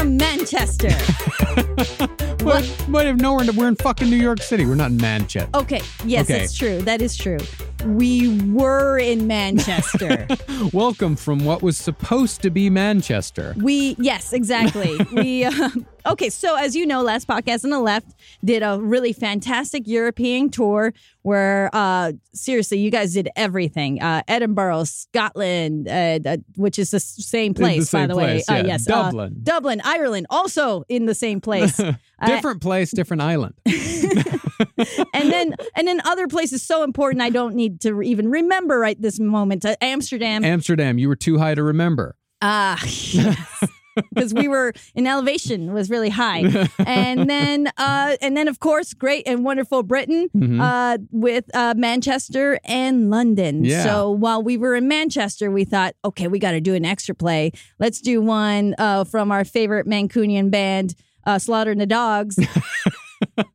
From Manchester. What? What if nowhere? We're in fucking New York City. We're not in Manchester. Okay, yes, Okay. that's true. That is true. We were in Manchester. Welcome from what was supposed to be Manchester. we yes, exactly. we uh, okay. So as you know, last podcast on the left did a really fantastic European tour where uh seriously, you guys did everything. Uh, Edinburgh, Scotland, uh, uh, which is the same place, by same the way. place, Uh, yeah. yes, uh, Dublin. Dublin, Ireland, also in the same place. Uh, Different place, different island. and then and then other places so important I don't need to even remember right this moment. Uh, Amsterdam. Amsterdam, you were too high to remember. Ah, because we were in elevation was really high, and then uh, and then of course great and wonderful Britain Mm-hmm. uh, with uh, Manchester and London. Yeah. So while we were in Manchester, we thought, okay, we got to do an extra play. Let's do one uh, from our favorite Mancunian band, uh, Slaughter and the Dogs.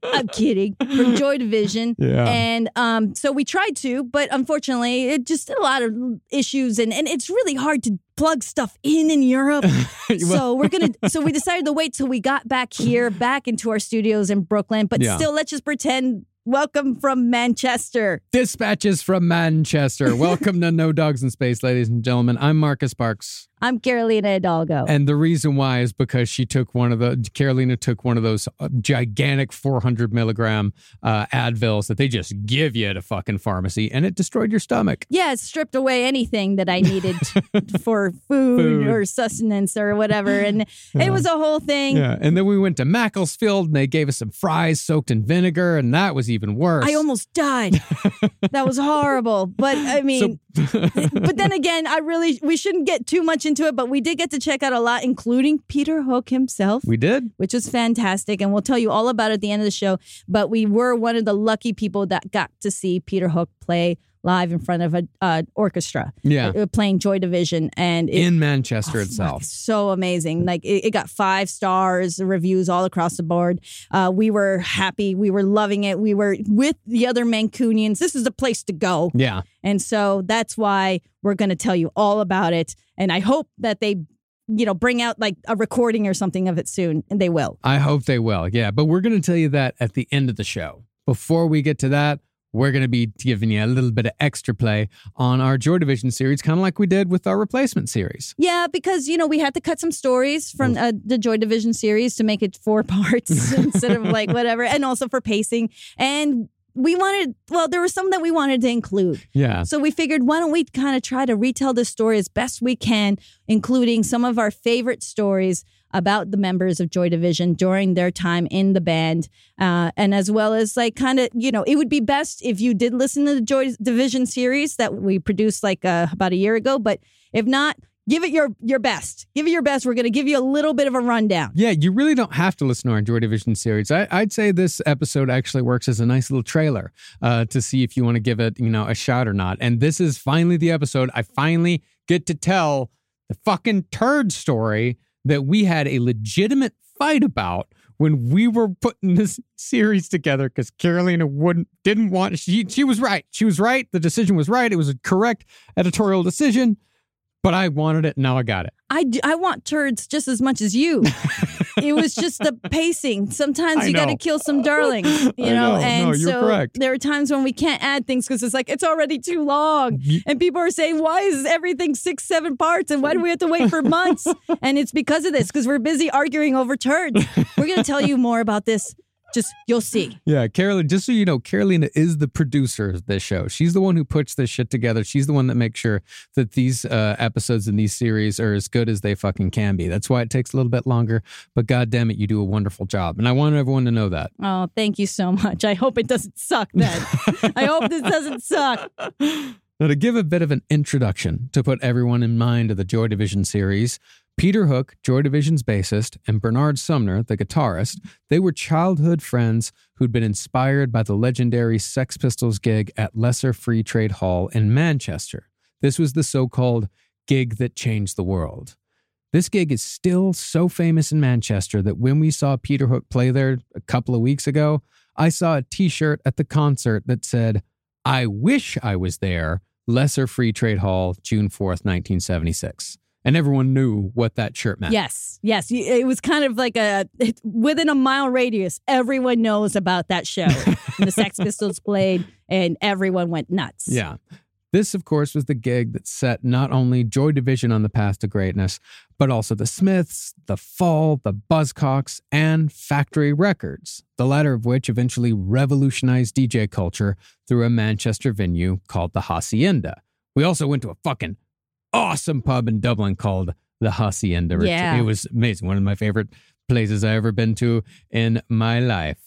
I'm kidding. From Joy Division. Yeah. And um, so we tried to, but unfortunately, it just a lot of issues, and, and it's really hard to plug stuff in in Europe. so we're gonna. So we decided to wait till we got back here, back into our studios in Brooklyn. But Yeah. still, let's just pretend. Welcome from Manchester. Dispatches from Manchester. Welcome to No Dogs in Space, ladies and gentlemen. I'm Marcus Parks. I'm Carolina Hidalgo. And the reason why is because she took one of the, Carolina took one of those uh, gigantic 400 milligram uh, Advils that they just give you at a fucking pharmacy and it destroyed your stomach. yeah, it stripped away anything that I needed for food, Food. or sustenance or whatever, and it was a whole thing. Yeah. And then we went to Macclesfield and they gave us some fries soaked in vinegar and that was even worse. I almost died. that was horrible. But I mean, but then again, I really we shouldn't get too much into it. But we did get to check out a lot, including Peter Hook himself, we did? which was fantastic, and we'll tell you all about it at the end of the show. But we were one of the lucky people that got to see Peter Hook play live in front of a uh, orchestra, Yeah. uh, playing Joy Division, and it, In Manchester Oh, itself. so amazing. Like it, it got five stars reviews all across the board. Uh, we were happy. We were loving it. We were with the other Mancunians. This is the place to go. Yeah. And so that's why we're going to tell you all about it. And I hope that they, you know, bring out like a recording or something of it soon. And they will. I hope they will. Yeah. But we're going to tell you that at the end of the show. Before we get to that, we're going to be giving you a little bit of extra play on our Joy Division series, kind of like we did with our replacement series. Yeah, because you know we had to cut some stories from uh, the Joy Division series to make it four parts instead of like whatever, and also for pacing. And we wanted, well, there were some that we wanted to include. Yeah. So we figured, why don't we kind of try to retell this story as best we can, including some of our favorite stories about the members of Joy Division during their time in the band, uh, and as well as like kind of, you know, it would be best if you did listen to the Joy Division series that we produced like uh, about a year ago. But if not, give it your your best. Give it your best. We're going to give you a little bit of a rundown. Yeah, you really don't have to listen to our Joy Division series. I, I'd say this episode actually works as a nice little trailer uh, to see if you want to give it, you know, a shot or not. And this is finally the episode. I finally get to tell the fucking turd story that we had a legitimate fight about when we were putting this series together because Carolina wouldn't didn't want she she was right. She was right. The decision was right. It was a correct editorial decision. But I wanted it. Now I got it. I, do, I want turds just as much as you. it was just the pacing. Sometimes you got to kill some darlings, you know. know. And No, so correct. there are times when we can't add things because it's like it's already too long, and people are saying, "Why is everything six, seven parts? And why do we have to wait for months?" and it's because of this because we're busy arguing over turds. We're gonna tell you more about this. Just you'll see. Yeah, Carolina, just so you know, Carolina is the producer of this show. She's the one who puts this shit together. She's the one that makes sure that these uh, episodes in these series are as good as they fucking can be. That's why it takes a little bit longer, but god damn it, you do a wonderful job. And I want everyone to know that. Oh, thank you so much. I hope it doesn't suck then. I hope this doesn't suck. Now, to give a bit of an introduction to put everyone in mind of the Joy Division series, Peter Hook, Joy Division's bassist, and Bernard Sumner, the guitarist, they were childhood friends who'd been inspired by the legendary Sex Pistols gig at Lesser Free Trade Hall in Manchester. This was the so called gig that changed the world. This gig is still so famous in Manchester that when we saw Peter Hook play there a couple of weeks ago, I saw a t shirt at the concert that said, I wish I was there, Lesser Free Trade Hall, June 4th, 1976. And everyone knew what that shirt meant. Yes, yes. It was kind of like a within a mile radius. Everyone knows about that show. The Sex Pistols played, and everyone went nuts. Yeah. This, of course, was the gig that set not only Joy Division on the path to greatness, but also the Smiths, the Fall, the Buzzcocks, and Factory Records, the latter of which eventually revolutionized DJ culture through a Manchester venue called the Hacienda. We also went to a fucking awesome pub in Dublin called the Hacienda. Yeah. It was amazing. One of my favorite places I ever been to in my life.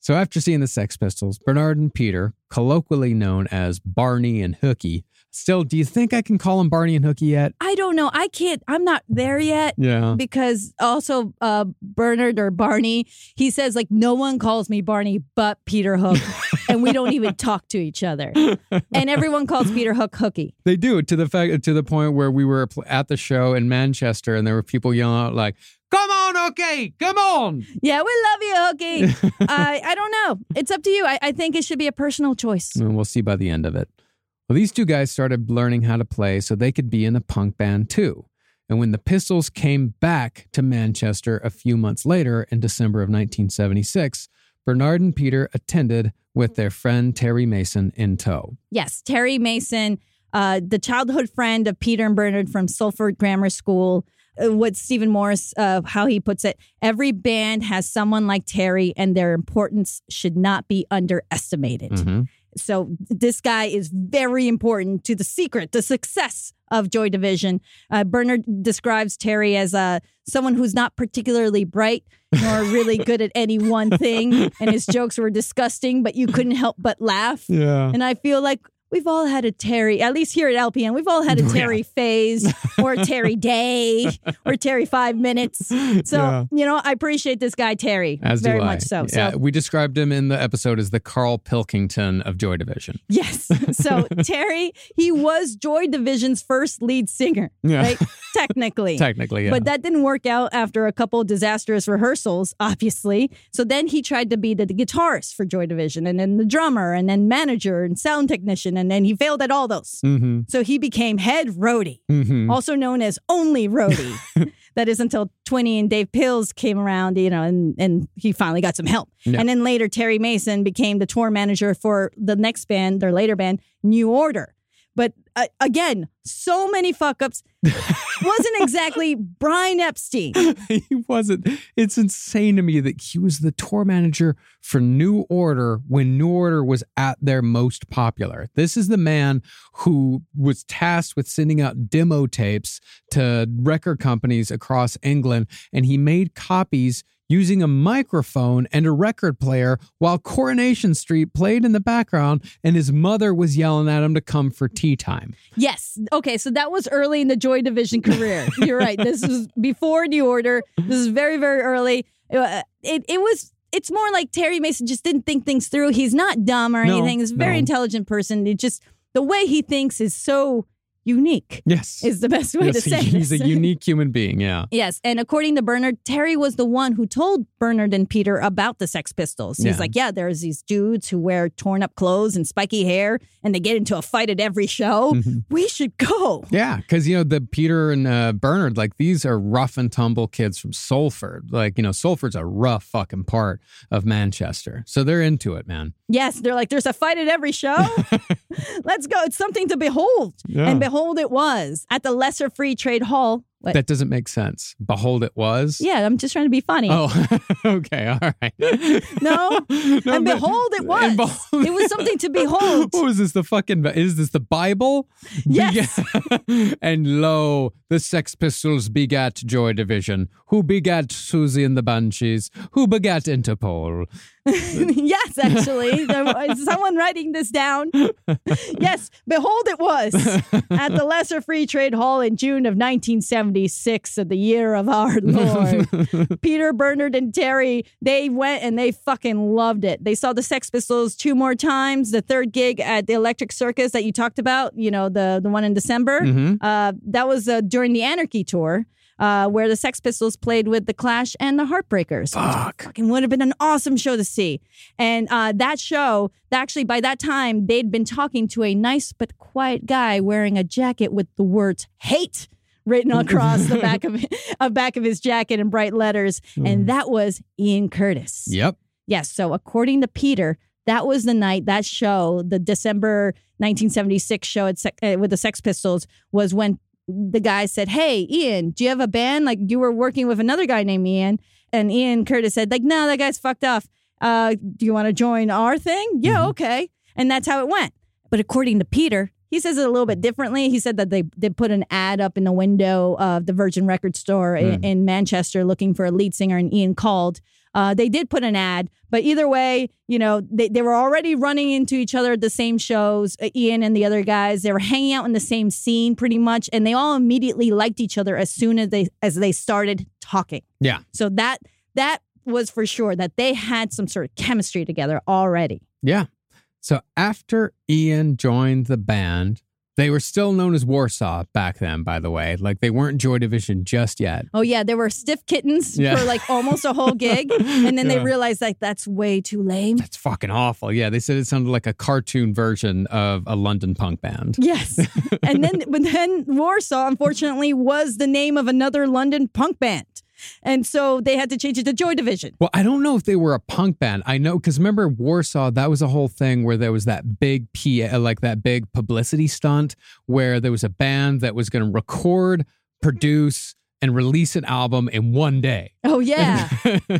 So after seeing the Sex Pistols, Bernard and Peter, colloquially known as Barney and Hooky, still, do you think I can call them Barney and Hooky yet? I don't know. I can't. I'm not there yet. Yeah. Because also uh, Bernard or Barney, he says like no one calls me Barney but Peter Hook, and we don't even talk to each other. And everyone calls Peter Hook Hooky. They do to the fact to the point where we were at the show in Manchester and there were people yelling out like, "Come on, Hooky, come on!" Yeah, we love you, Hooky. I I don't know. It's up to you. I, I think it should be a personal choice. And we'll see by the end of it. Well, these two guys started learning how to play so they could be in a punk band too. And when the Pistols came back to Manchester a few months later in December of 1976, Bernard and Peter attended with their friend Terry Mason in tow. Yes, Terry Mason, uh, the childhood friend of Peter and Bernard from Salford Grammar School. Uh, what Stephen Morris, uh, how he puts it, every band has someone like Terry, and their importance should not be underestimated. Mhm. So this guy is very important to the secret, the success of Joy Division. Uh, Bernard describes Terry as uh, someone who's not particularly bright nor really good at any one thing, and his jokes were disgusting, but you couldn't help but laugh. Yeah. And I feel like we've all had a Terry, at least here at LPN, we've all had a Yeah. Terry phase or a Terry day or Terry five minutes. So, Yeah. you know, I appreciate this guy, Terry, As very much so. Yeah, So, we described him in the episode as the Carl Pilkington of Joy Division. yes. So, Terry, he was Joy Division's first lead singer, Yeah. right? Technically. Technically, yeah. But that didn't work out after a couple disastrous rehearsals, obviously. So then he tried to be the, the guitarist for Joy Division and then the drummer and then manager and sound technician. And then he failed at all those. mm-hmm. So he became head roadie, Mm-hmm. also known as only roadie. that is until Twinny and Dave Pils came around, you know, and, and he finally got some help. Yeah. And then later, Terry Mason became the tour manager for the next band, their later band, New Order. But uh, again, so many fuck ups. Wasn't exactly Brian Epstein. he wasn't. It's insane to me that he was the tour manager for New Order when New Order was at their most popular. This is the man who was tasked with sending out demo tapes to record companies across England, and he made copies using a microphone and a record player while Coronation Street played in the background and his mother was yelling at him to come for tea time. Yes. Okay. So that was early in the Joy Division career. You're right. This was before New Order. This is very, very early. Uh, It, it was. It's more like Terry Mason just didn't think things through. He's not dumb or No, anything. He's a very no. intelligent person. It just the way he thinks is so unique. Yes. Is the best way yes, to say it. he's this. a unique human being. Yeah. Yes, and according to Bernard, Terry was the one who told Bernard and Peter about the Sex Pistols. He's Yeah. like, "Yeah, there's these dudes who wear torn up clothes and spiky hair, and they get into a fight at every show. Mm-hmm. We should go." Yeah, because you know the Peter and uh, Bernard, like these are rough and tumble kids from Salford. Like you know, Salford's a rough fucking part of Manchester, so they're into it, man. Yes, they're like, "There's a fight at every show. Let's go. It's something to behold." Yeah. And behold, it was at the Lesser Free Trade Hall. What? That doesn't make sense. Behold, it was. yeah, I'm just trying to be funny. Oh, okay, all right. No, and behold, it was. behold- It was something to behold. What was this? The fucking is this the Bible? Yes. And lo, the Sex Pistols begat Joy Division, who begat Siouxsie and the Banshees, who begat Interpol. yes, actually. There was someone writing this down. yes, behold, it was at the Lesser Free Trade Hall in June of 1976 of the year of our Lord. Peter, Bernard, and Terry, they went and they fucking loved it. They saw the Sex Pistols two more times. The third gig at the Electric Circus that you talked about, you know, the, the one in December, uh, that was uh, during the Anarchy Tour. Uh, where the Sex Pistols played with the Clash and the Heartbreakers. Fuck. Fucking would have been an awesome show to see. And uh, that show, actually, by that time, they'd been talking to a nice but quiet guy wearing a jacket with the words hate written across the back of uh, back of his jacket in bright letters. And that was Ian Curtis. Yep. Yes. So according to Peter, that was the night that show, the December 1976 show uh, with the Sex Pistols, was when the guy said, "Hey, Ian, do you have a band? Like you were working with another guy named Ian." And Ian Curtis said, "Like, no, that guy's fucked off. Uh, do you want to join our thing? Yeah, okay." And that's how it went. But according to Peter, he says it a little bit differently. He said that they they put an ad up in the window of the Virgin Record store in, in Manchester looking for a lead singer, and Ian called. Uh, they did put an ad, but either way, you know, they, they were already running into each other at the same shows. Uh, Ian and the other guys, they were hanging out in the same scene pretty much, and they all immediately liked each other as soon as they as they started talking. Yeah. So that that was for sure that they had some sort of chemistry together already. Yeah. So after Ian joined the band, they were still known as Warsaw back then, by the way. Like they weren't Joy Division just yet. Oh yeah, there were stiff kittens Yeah. for like almost a whole gig, and then they realized like that's way too lame. That's fucking awful. Yeah, they said it sounded like a cartoon version of a London punk band. Yes, and then but then Warsaw unfortunately was the name of another London punk band, and so they had to change it to Joy Division. Well, I don't know if they were a punk band. I know because remember Warsaw, that was a whole thing where there was that big PA, like that big publicity stunt where there was a band that was going to record, produce, and release an album in one day. Oh yeah,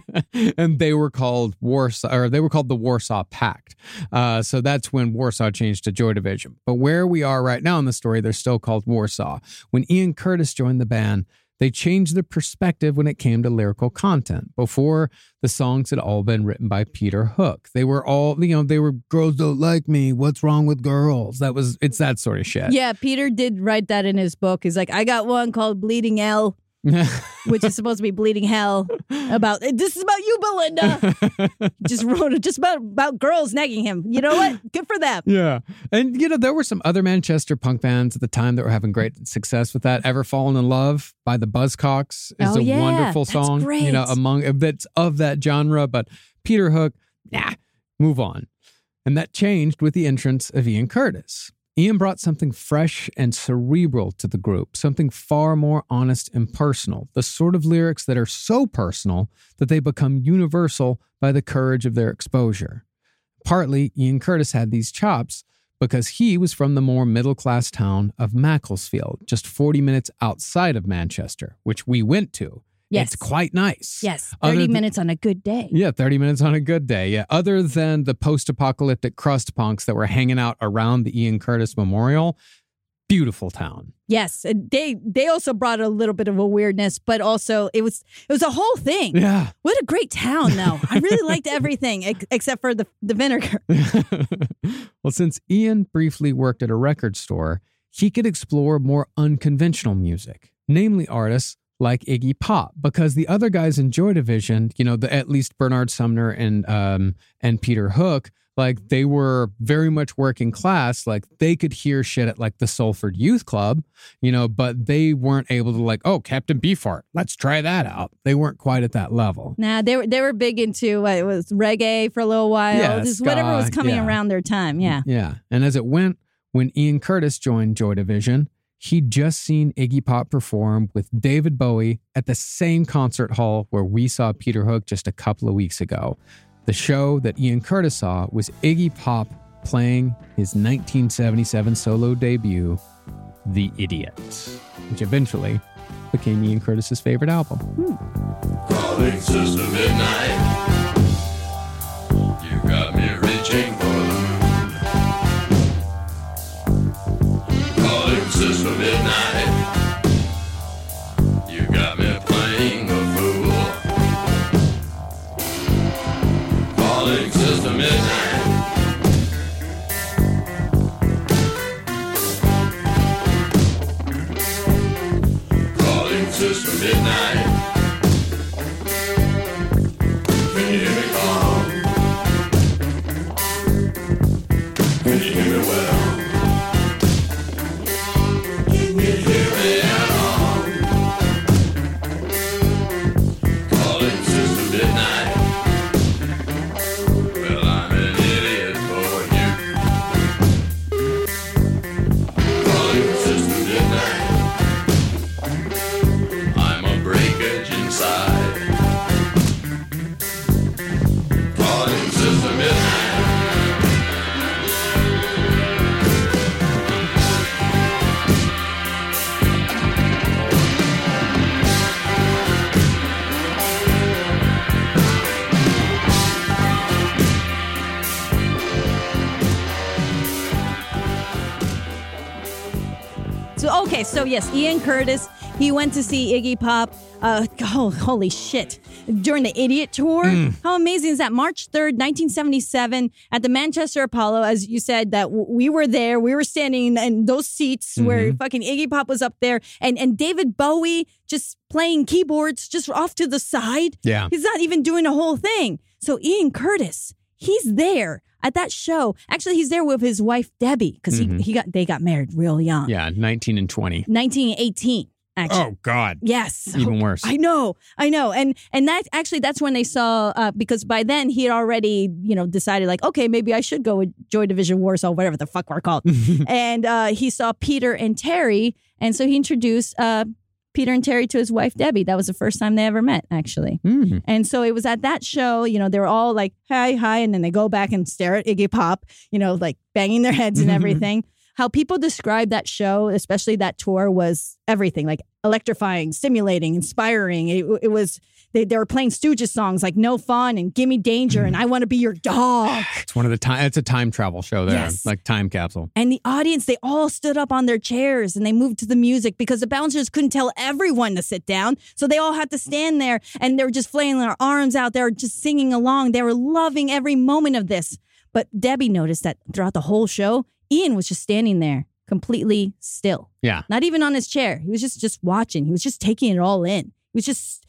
and they were called Warsaw, or they were called the Warsaw Pact. Uh, so that's when Warsaw changed to Joy Division. But where we are right now in the story, they're still called Warsaw. When Ian Curtis joined the band, they changed the perspective when it came to lyrical content. Before, the songs had all been written by Peter Hook. They were all, you know, they were girls don't like me. What's wrong with girls? That was, it's that sort of shit. yeah. Peter did write that in his book. He's like, I got one called Bleeding L. which is supposed to be bleeding hell about this is about you belinda just wrote it just about about girls nagging him you know what good for them Yeah. And, you know, there were some other Manchester punk bands at the time that were having great success with that. Ever Fallen in Love by the Buzzcocks is Oh, a yeah. wonderful That's song, you know, among that's of that genre. But Peter Hook, nah, move on. And that changed with the entrance of Ian Curtis. Ian brought something fresh and cerebral to the group, something far more honest and personal, the sort of lyrics that are so personal that they become universal by the courage of their exposure. Partly, Ian Curtis had these chops because he was from the more middle class town of Macclesfield, just 40 minutes outside of Manchester, which we went to. Yes. It's quite nice. yes Other 30 th- minutes on a good day Yeah, 30 minutes on a good day. Yeah. Other than the post apocalyptic crust punks that were hanging out around the Ian Curtis Memorial, beautiful town. yes they they also brought a little bit of a weirdness but also it was it was a whole thing Yeah. what a great town though i really liked everything ex- except for the the vinegar well, since Ian briefly worked at a record store, he could explore more unconventional music, namely artists like Iggy Pop, because the other guys in Joy Division, you know, the, at least Bernard Sumner and um, and Peter Hook, like they were very much working class. Like they could hear shit at like the Salford Youth Club, you know, but they weren't able to like, oh, Captain Beefheart, let's try that out. They weren't quite at that level. Nah, they were they were big into what it was reggae for a little while. Yeah, just whatever was coming yeah. around their time. Yeah. Yeah. And as it went, when Ian Curtis joined Joy Division, he'd just seen Iggy Pop perform with David Bowie at the same concert hall where we saw Peter Hook just a couple of weeks ago. The show that Ian Curtis saw was Iggy Pop playing his 1977 solo debut, The Idiot, which eventually became Ian Curtis's favorite album. Calling Calling Sister okay, so yes, Ian Curtis. He went to see Iggy Pop. Uh, oh, holy shit! During the Idiot tour, how amazing is that? March third, nineteen seventy-seven, at the Manchester Apollo. As you said, that w- we were there. We were standing in those seats where fucking Iggy Pop was up there, and and David Bowie just playing keyboards just off to the side. Yeah. he's not even doing a whole thing. So Ian Curtis, he's there at that show. Actually, he's there with his wife Debbie because he, he got they got married real young. Yeah, 19 and 20. 1918 actually Oh, God. yes Even worse. i know i know and and that actually that's when they saw uh, because by then he had already you know decided like okay maybe i should go with joy division warsaw whatever the fuck we're called and uh, he saw peter and terry and so he introduced uh, peter and terry to his wife debbie that was the first time they ever met actually Mm. and so it was at that show, you know, they were all like, hi, hi. And then they go back and stare at Iggy Pop, you know, like banging their heads and everything. How people describe that show, especially that tour, was everything like electrifying, stimulating, inspiring. It, it was, they, they were playing Stooges songs like No Fun and Gimme Danger and mm. I Want to Be Your Dog. It's one of the time. It's a time travel show there, Yes. like time capsule. And the audience, they all stood up on their chairs and they moved to the music because the bouncers couldn't tell everyone to sit down. So they all had to stand there and they were just flailing their arms out. They were just singing along. They were loving every moment of this. But Debbie noticed that throughout the whole show, Ian was just standing there completely still, Yeah, not even on his chair. He was just just watching. He was just taking it all in. He was just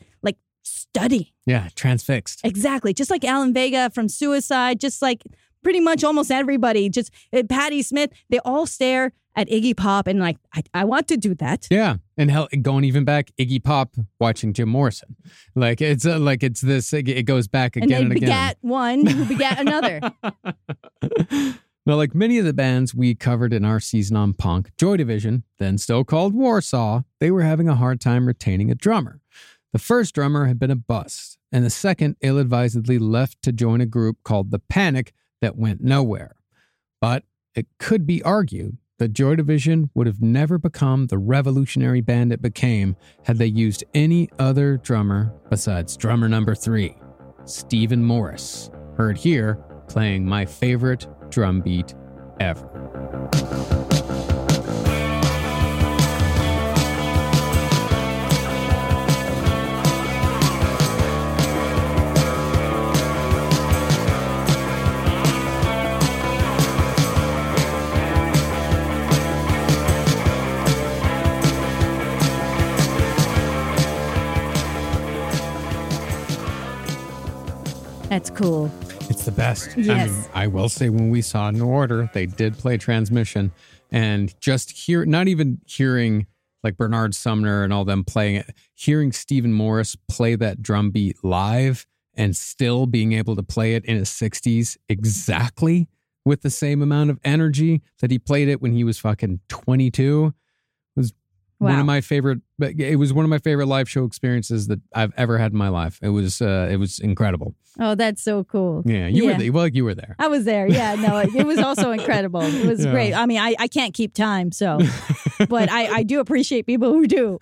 studying. yeah, transfixed. Exactly. Just like Alan Vega from Suicide, just like pretty much almost everybody, just uh, Patti Smith, they all stare at Iggy Pop and like, I, I want to do that. Yeah, and hell, going even back, Iggy Pop watching Jim Morrison, like it's uh, like it's this. It goes back And again they and, again. begat one who begat another. Now, like many of the bands we covered in our season on punk, Joy Division, then still called Warsaw, they were having a hard time retaining a drummer. The first drummer had been a bust, and the second ill advisedly left to join a group called The Panic that went nowhere. But it could be argued that Joy Division would have never become the revolutionary band it became had they used any other drummer besides drummer number three, Stephen Morris, heard here playing my favorite drum beat ever. That's cool. It's the best. I Yes. mean, I will say when we saw New Order, they did play transmission and just hear not even hearing like Bernard Sumner and all them playing it, hearing Stephen Morris play that drum beat live and still being able to play it in his 60s exactly with the same amount of energy that he played it when he was fucking 22 was one of my favorite but it was one of my favorite live show experiences that I've ever had in my life. It was uh it was incredible. Oh, that's so cool. Yeah, you Yeah. were there. Well, you were there. I was there. Yeah, no, it, it was also incredible. It was Yeah. great. I mean, I, I can't keep time, so, but I, I do appreciate people who do.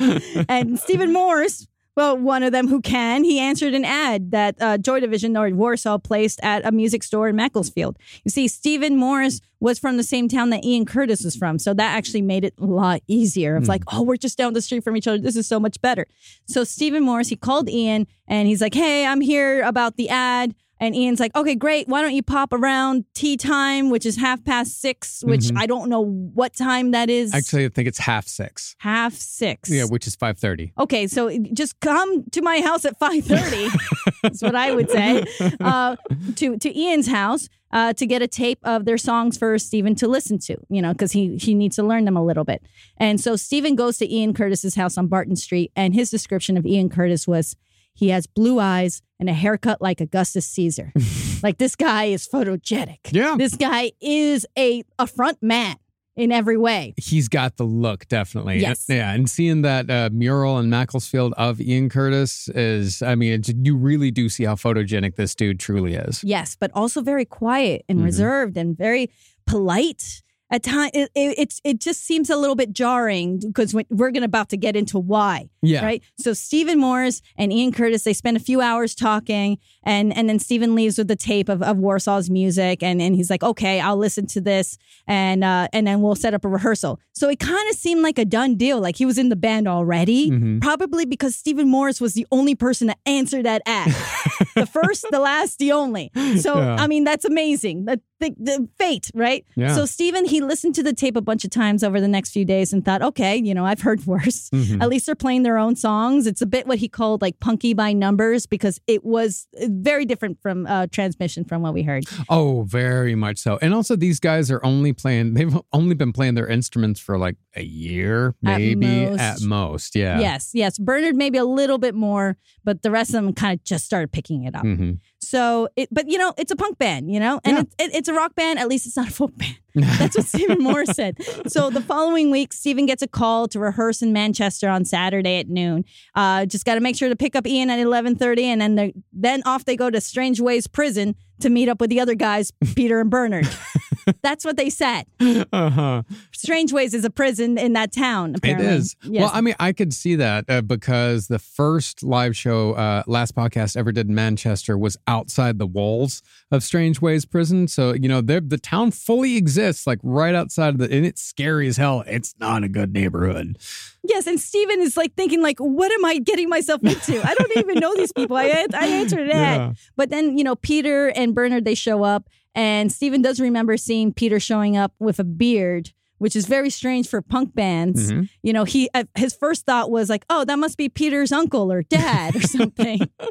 And Stephen Morris, well, one of them who can, he answered an ad that uh, Joy Division or Warsaw placed at a music store in Macclesfield. You see, Stephen Morris was from the same town that Ian Curtis was from, so that actually made it a lot easier. Of like, oh, we're just down the street from each other. This is so much better. So Stephen Morris, he called Ian and he's like, hey, I'm here about the ad. And Ian's like, okay, great. Why don't you pop around tea time, which is half past six, which I don't know what time that is. Actually, I think it's half six. half six. Yeah, which is five thirty. Okay, so just come to my house at five thirty. That's what I would say. Uh, to to Ian's house uh, to get a tape of their songs for Stephen to listen to. You know, because he he needs to learn them a little bit. And so Stephen goes to Ian Curtis's house on Barton Street, and his description of Ian Curtis was. He has blue eyes and a haircut like Augustus Caesar. like this guy is photogenic. Yeah. This guy is a a front man in every way. He's got the look, definitely. Yes. Yeah, and seeing that uh, mural in Macclesfield of Ian Curtis is, I mean, it's, you really do see how photogenic this dude truly is. Yes, but also very quiet and Mhm. reserved and very polite. At times, it, it, it just seems a little bit jarring because we're going about to get into why. Yeah. Right. So Stephen Morris and Ian Curtis, they spend a few hours talking, and and then Stephen leaves with the tape of, of Warsaw's music, and and he's like, okay, I'll listen to this, and uh, and then we'll set up a rehearsal. So it kind of seemed like a done deal, like he was in the band already, Mhm. probably because Stephen Morris was the only person to answer that ad. the first, the last, the only. So Yeah. I mean, that's amazing. The, the, the fate, right? Yeah. So Stephen, he listened to the tape a bunch of times over the next few days and thought, okay, you know, I've heard worse. Mhm. At least they're playing their own songs. It's a bit what he called like punky by numbers because it was uh, very different from uh, transmission from what we heard. Oh, very much so. And also, these guys are only playing, they've only been playing their instruments for like a year, At maybe most. at most. Yeah. Yes, yes. Bernard maybe a little bit more, but the rest of them kind of just started picking it up. Mhm. So, it, but you know, it's a punk band, you know, and Yeah. it's, it, it's a rock band. At least it's not a folk band. That's what Stephen Moore said. So the following week, Stephen gets a call to rehearse in Manchester on Saturday at noon. Uh, just got to make sure to pick up Ian at eleven thirty, and then then off they go to Strangeways Prison to meet up with the other guys, Peter and Bernard. That's what they said. Uh-huh. Strangeways is a prison in that town. It Apparently. is. Yes. Well, I mean, I could see that uh, because the first live show, uh, last podcast ever did in Manchester was outside the walls of Strangeways Prison. So, you know, the town fully exists, like right outside of the, and it's scary as hell. It's not a good neighborhood. Yes, and Steven is like thinking, like, what am I getting myself into? I don't even know these people. I I answered that. Yeah. But then, you know, Peter and Bernard, they show up, and Steven does remember seeing Peter showing up with a beard, which is very strange for punk bands. Mhm. You know, he uh, his first thought was like, oh, that must be Peter's uncle or dad or something.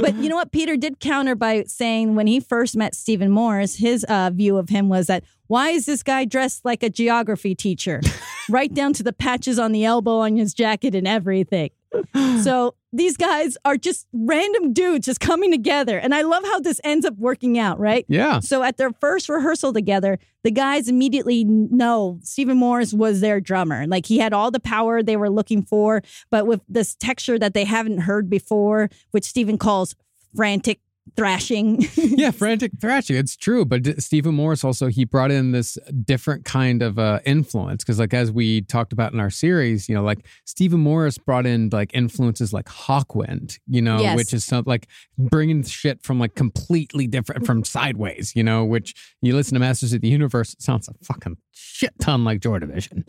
but you know what? Peter did counter by saying when he first met Stephen Morris, his uh, view of him was that why is this guy dressed like a geography teacher, right down to the patches on the elbow on his jacket and everything. So these guys are just random dudes just coming together. And I love how this ends up working out, right? Yeah. So at their first rehearsal together, the guys immediately know Stephen Morris was their drummer. Like he had all the power they were looking for, but with this texture that they haven't heard before, which Stephen calls frantic thrashing. yeah, frantic thrashing. It's true, but D- Stephen Morris also he brought in this different kind of uh, influence because, like as we talked about in our series, you know, like Stephen Morris brought in like influences like Hawkwind, you know, Yes. which is some like bringing shit from like completely different from Sideways, you know, which you listen to Masters of the Universe, it sounds a fucking shit ton like Joy Division.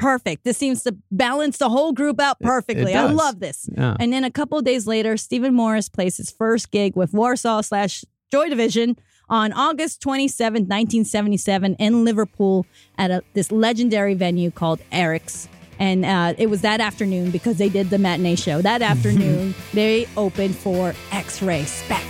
Perfect. This seems to balance the whole group out perfectly. I love this. Yeah. And then a couple of days later, Stephen Morris plays his first gig with Warsaw slash Joy Division on August 27, 1977, in Liverpool at a, this legendary venue called Eric's. And uh, it was that afternoon because they did the matinee show. That afternoon, they opened for X-Ray Spex.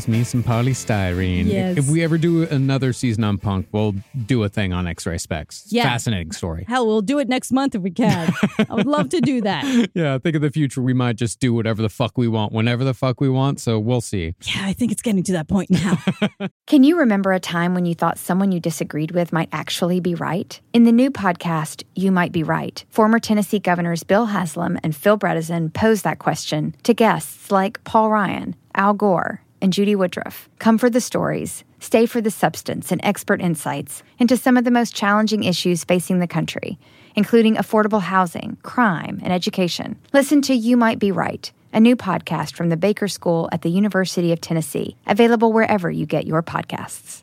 Loves me some Poly Styrene. Yes. If we ever do another season on punk, we'll do a thing on X-Ray Spex. Yeah. Fascinating story. Hell, we'll do it next month if we can. I would love to do that. Yeah, think of the future. We might just do whatever the fuck we want, whenever the fuck we want. So we'll see. Yeah, I think it's getting to that point now. Can you remember a time when you thought someone you disagreed with might actually be right? In the new podcast, You Might Be Right, former Tennessee governors Bill Haslam and Phil Bredesen pose that question to guests like Paul Ryan, Al Gore, and Judy Woodruff. Come for the stories, stay for the substance and expert insights into some of the most challenging issues facing the country, including affordable housing, crime, and education. Listen to You Might Be Right, a new podcast from the Baker School at the University of Tennessee, available wherever you get your podcasts.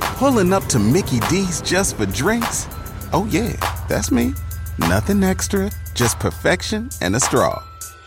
Pulling up to Mickey D's just for drinks? Oh, yeah, that's me. Nothing extra, just perfection and a straw.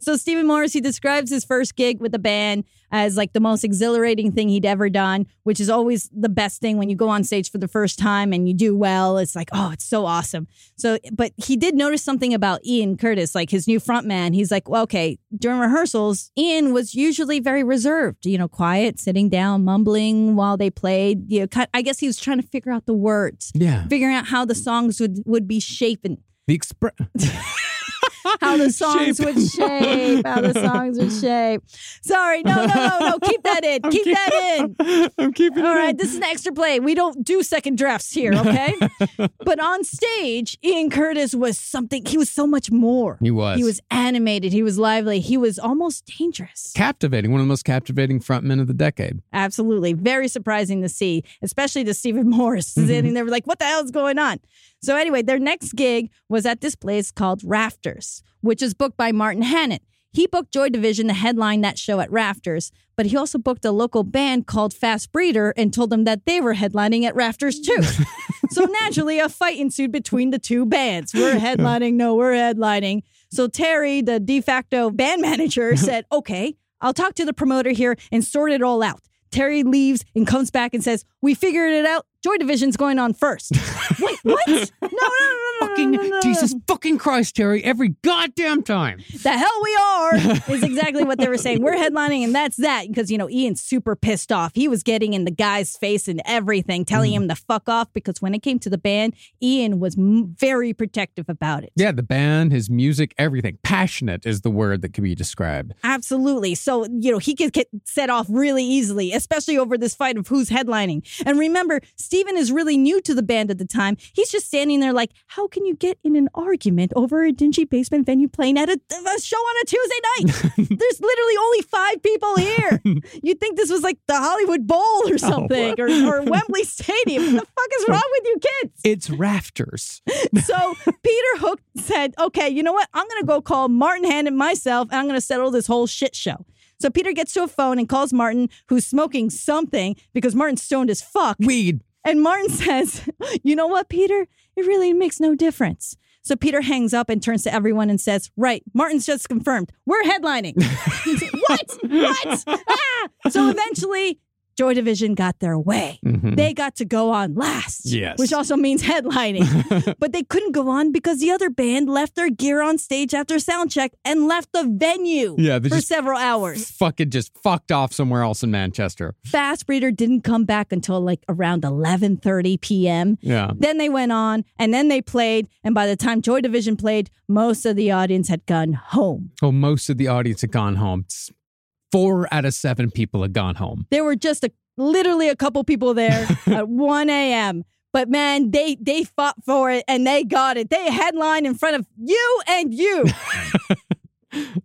So Stephen Morris, he describes his first gig with the band as like the most exhilarating thing he'd ever done, which is always the best thing when you go on stage for the first time and you do well. It's like, oh, it's so awesome. So, but he did notice something about Ian Curtis, like his new front man. He's like, well, okay, during rehearsals, Ian was usually very reserved, you know, quiet, sitting down, mumbling while they played. You know, I guess he was trying to figure out the words, Yeah. figuring out how the songs would would be shapen The express. how the songs would shape, how the songs would shape. Sorry, no, no, no, no. Keep that in. Keep that in. I'm keeping All right, in. this is an extra play. We don't do second drafts here, okay? but on stage, Ian Curtis was something. He was so much more. He was. He was animated. He was lively. He was almost dangerous. captivating. One of the most captivating frontmen of the decade. Absolutely. Very surprising to see, especially to Stephen Morris mm-hmm. sitting there like, what the hell is going on? So, anyway, their next gig was at this place called Rafters, which is booked by Martin Hannett. He booked Joy Division to headline that show at Rafters, but he also booked a local band called Fast Breeder and told them that they were headlining at Rafters too. so naturally, a fight ensued between the two bands. We're headlining, no, we're headlining. So Terry, the de facto band manager, said, okay, I'll talk to the promoter here and sort it all out. Terry leaves and comes back and says, We figured it out. Joy Division's going on first. Wait, what? No, no, no, no, no, Fucking no, no, no. Jesus fucking Christ, Terry, every goddamn time. The hell we are is exactly what they were saying. We're headlining, and that's that. Because, you know, Ian's super pissed off. He was getting in the guy's face and everything, telling mm. him to fuck off. Because when it came to the band, Ian was m- very protective about it. Yeah, the band, his music, everything. Passionate is the word that can be described. Absolutely. So, you know, he could get set off really easily, especially over this fight of who's headlining. And remember, Steven is really new to the band at the time. He's just standing there like, how can you get in an argument over a dingy basement venue playing at a, a show on a Tuesday night? There's literally only five people here. You'd think this was like the Hollywood Bowl or oh, something or, or Wembley Stadium. What the fuck is wrong with you kids? It's rafters. So Peter Hook said, okay, you know what? I'm going to go call Martin Hannett myself, and I'm going to settle this whole shit show. So Peter gets to a phone and calls Martin, who's smoking something because Martin's stoned as fuck. Weed. And Martin says, you know what, Peter? It really makes no difference. So Peter hangs up and turns to everyone and says, Right, Martin's just confirmed. We're headlining. what? What? Ah! So eventually, Joy Division got their way. They got to go on last. Mm-hmm. Yes. Which also means headlining. but they couldn't go on because the other band left their gear on stage after sound check and left the venue Yeah, for several hours. Fucking just fucked off somewhere else in Manchester. Fast Breeder didn't come back until like around 11:30 p.m. Yeah. Then they went on and then they played and by the time Joy Division played, most of the audience had gone home. Oh, most of the audience had gone home. S- Four out of seven people had gone home. There were just a literally a couple people there at 1 a.m. But man, they they fought for it and they got it. They headlined in front of you and you.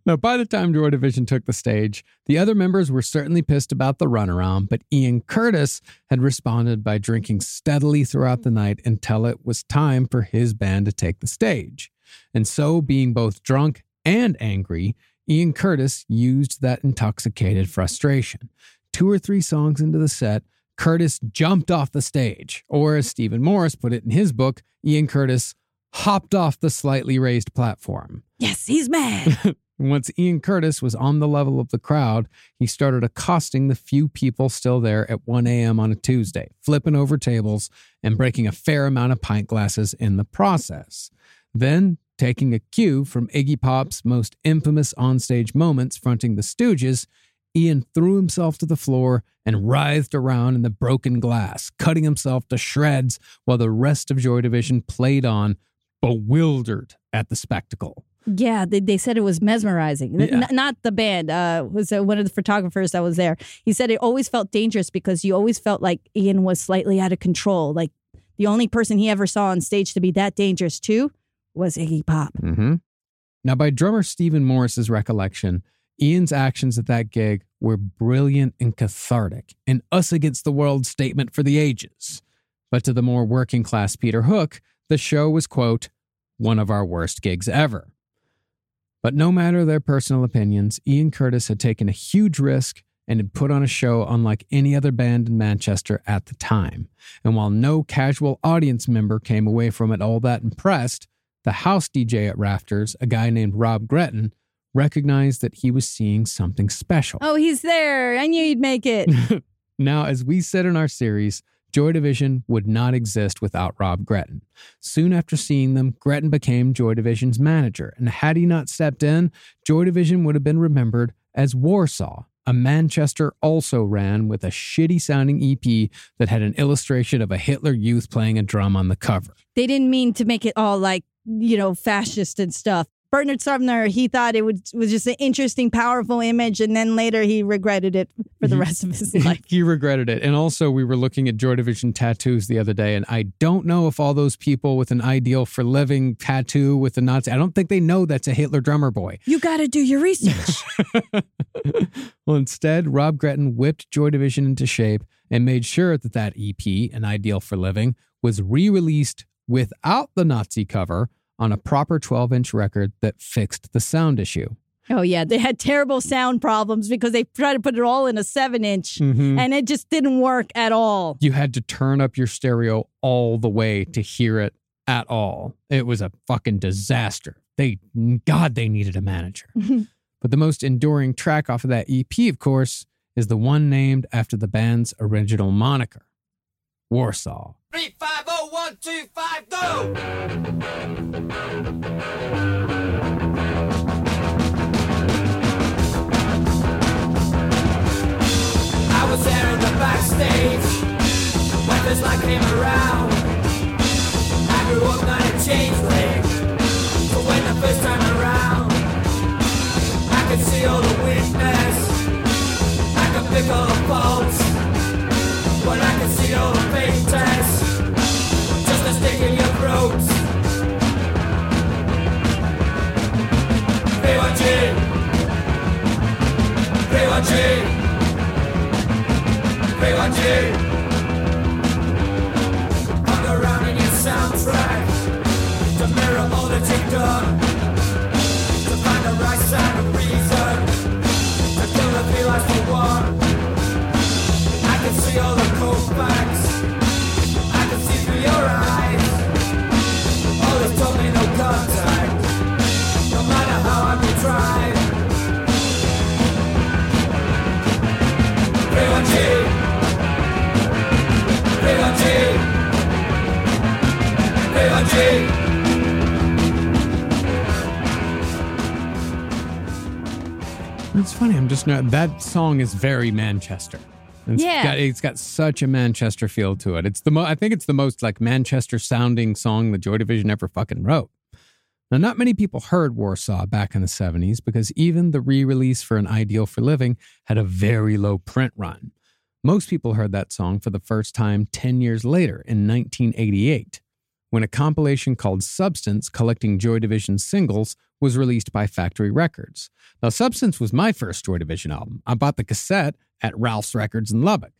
Now, by the time Joy Division took the stage, the other members were certainly pissed about the runaround, but Ian Curtis had responded by drinking steadily throughout the night until it was time for his band to take the stage. And so, being both drunk and angry, Ian Curtis used that intoxicated frustration. Two or three songs into the set, Curtis jumped off the stage, or as Stephen Morris put it in his book, Ian Curtis hopped off the slightly raised platform. Yes, he's mad. Once Ian Curtis was on the level of the crowd, he started accosting the few people still there at 1 a.m. on a Tuesday, flipping over tables and breaking a fair amount of pint glasses in the process. Then, taking a cue from Iggy Pop's most infamous onstage moments fronting the Stooges, Ian threw himself to the floor and writhed around in the broken glass, cutting himself to shreds while the rest of Joy Division played on, bewildered at the spectacle. Yeah, they, they said it was mesmerizing. N- not the band. Uh, was uh, one of the photographers that was there. He said it always felt dangerous because you always felt like Ian was slightly out of control. Like the only person he ever saw on stage to be that dangerous too was Iggy Pop. Mm-hmm. Now, by drummer Stephen Morris's recollection, Ian's actions at that gig were brilliant and cathartic, an us against the world statement for the ages. But to the more working class Peter Hook, the show was, quote, one of our worst gigs ever. But no matter their personal opinions, Ian Curtis had taken a huge risk and had put on a show unlike any other band in Manchester at the time. And while no casual audience member came away from it all that impressed, the house DJ at Rafters, a guy named Rob Gretton, recognized that he was seeing something special. Oh, he's there. I knew you'd make it. Now, as we said in our series, Joy Division would not exist without Rob Gretton. Soon after seeing them, Gretton became Joy Division's manager, and had he not stepped in, Joy Division would have been remembered as Warsaw, a Manchester also ran with a shitty sounding EP that had an illustration of a Hitler youth playing a drum on the cover. they didn't mean to make it all like, you know, fascist and stuff. Bernard Sumner, he thought it was, was just an interesting, powerful image. And then later he regretted it for the mm-hmm. rest of his life. he regretted it. And also, we were looking at Joy Division tattoos the other day, and I don't know if all those people with an ideal for living tattoo with the Nazi, I don't think they know that's a Hitler drummer boy. You got to do your research. well, instead, Rob Gretton whipped Joy Division into shape and made sure that that EP, An Ideal for Living, was re released without the Nazi cover on a proper 12 inch record that fixed the sound issue. oh, yeah. They had terrible sound problems because they tried to put it all in a seven inch Mhm. and it just didn't work at all. You had to turn up your stereo all the way to hear it at all. It was a fucking disaster. They, God, they needed a manager. but the most enduring track off of that EP, of course, is the one named after the band's original moniker Warsaw. Three, five, oh, one, two, five, go! I was there in the backstage when this light came around. I grew up not a changeling, so when the first time around, I could see all the weakness, I could pick all the faults. But I can see all in your throat B1G B1G B1G Hung around in your soundtrack To mirror all that you've done just not. That song is very Manchester. It's Yeah. got, it's got such a Manchester feel to it. It's the mo- I think it's the most like Manchester sounding song the Joy Division ever fucking wrote. Now, not many people heard Warsaw back in the 70s because even the re release for An Ideal for Living had a very low print run. Most people heard that song for the first time 10 years later in 1988, when a compilation called Substance collecting Joy Division singles was released by Factory Records. Now, Substance was my first Joy Division album. I bought the cassette at Ralph's Records in Lubbock.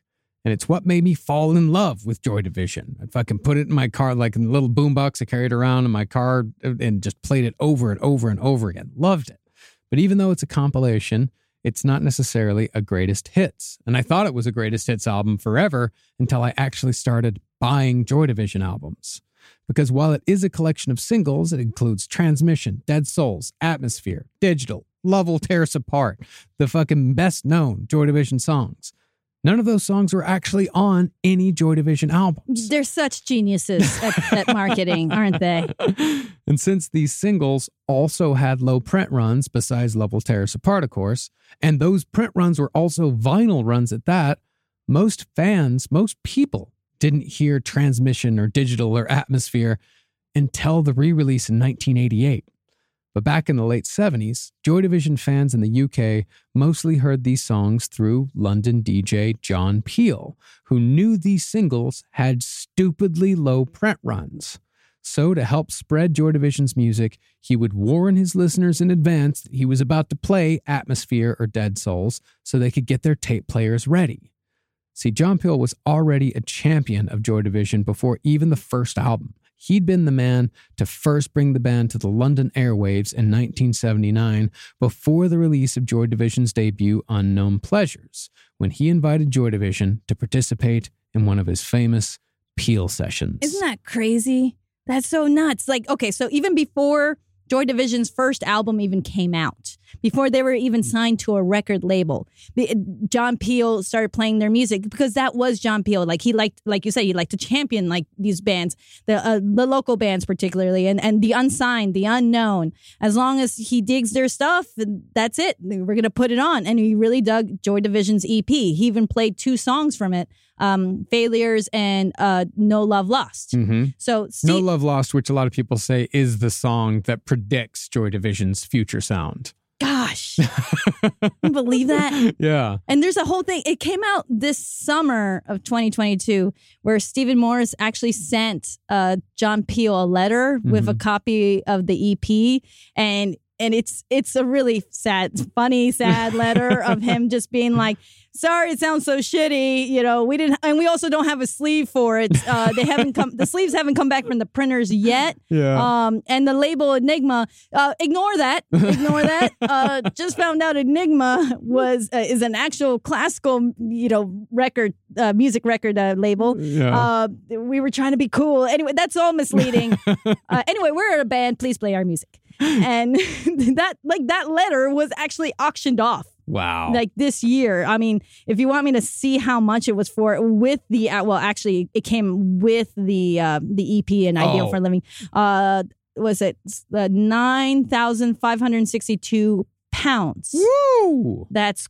And it's what made me fall in love with Joy Division. I fucking put it in my car, like in a little boombox I carried around in my car and just played it over and over and over again. Loved it. But even though it's a compilation, it's not necessarily a greatest hits. And I thought it was a greatest hits album forever until I actually started buying Joy Division albums. Because while it is a collection of singles, it includes Transmission, Dead Souls, Atmosphere, Digital, Love Will Tear Us Apart, the fucking best known Joy Division songs. None of those songs were actually on any Joy Division albums. They're such geniuses at, at marketing, aren't they? And since these singles also had low print runs, besides Love Will Tear Us Apart, of course, and those print runs were also vinyl runs at that, most fans, most people didn't hear Transmission or Digital or Atmosphere until the re release in 1988. But back in the late 70s, Joy Division fans in the UK mostly heard these songs through London DJ John Peel, who knew these singles had stupidly low print runs. So, to help spread Joy Division's music, he would warn his listeners in advance that he was about to play Atmosphere or Dead Souls so they could get their tape players ready. See, John Peel was already a champion of Joy Division before even the first album. He'd been the man to first bring the band to the London airwaves in 1979 before the release of Joy Division's debut, Unknown Pleasures, when he invited Joy Division to participate in one of his famous Peel sessions. Isn't that crazy? That's so nuts. Like, okay, so even before Joy Division's first album even came out, before they were even signed to a record label, John Peel started playing their music because that was John Peel. Like he liked, like you said, he liked to champion like these bands, the uh, the local bands particularly, and and the unsigned, the unknown. As long as he digs their stuff, that's it. We're gonna put it on. And he really dug Joy Division's EP. He even played two songs from it, um, "Failures" and uh, "No Love Lost." hmm So No Love Lost, which a lot of people say is the song that predicts Joy Division's future sound. gosh, you believe that? Yeah. And there's a whole thing. It came out this summer of 2022 where Stephen Morris actually sent uh, John Peel a letter with a copy of the EP, and and it's it's a really sad, funny, sad letter of him just being like. Sorry, it sounds so shitty. You know, we didn't, and we also don't have a sleeve for it. Uh, they haven't come, the sleeves haven't come back from the printers yet. Yeah. Um, and the label Enigma, uh, ignore that. Ignore that. Uh, just found out Enigma was uh, is an actual classical, you know, record, uh, music record uh, label. Yeah. Uh, we were trying to be cool. Anyway, that's all misleading. uh, anyway, we're a band. Please play our music. And that, like, that letter was actually auctioned off wow. like this year. I mean, if you want me to see how much it was for with the uh, well, actually, it came with the uh, the EP and Ideal Oh. for a Living. Uh, was it uh, nine thousand five hundred sixty two pounds? Woo! That's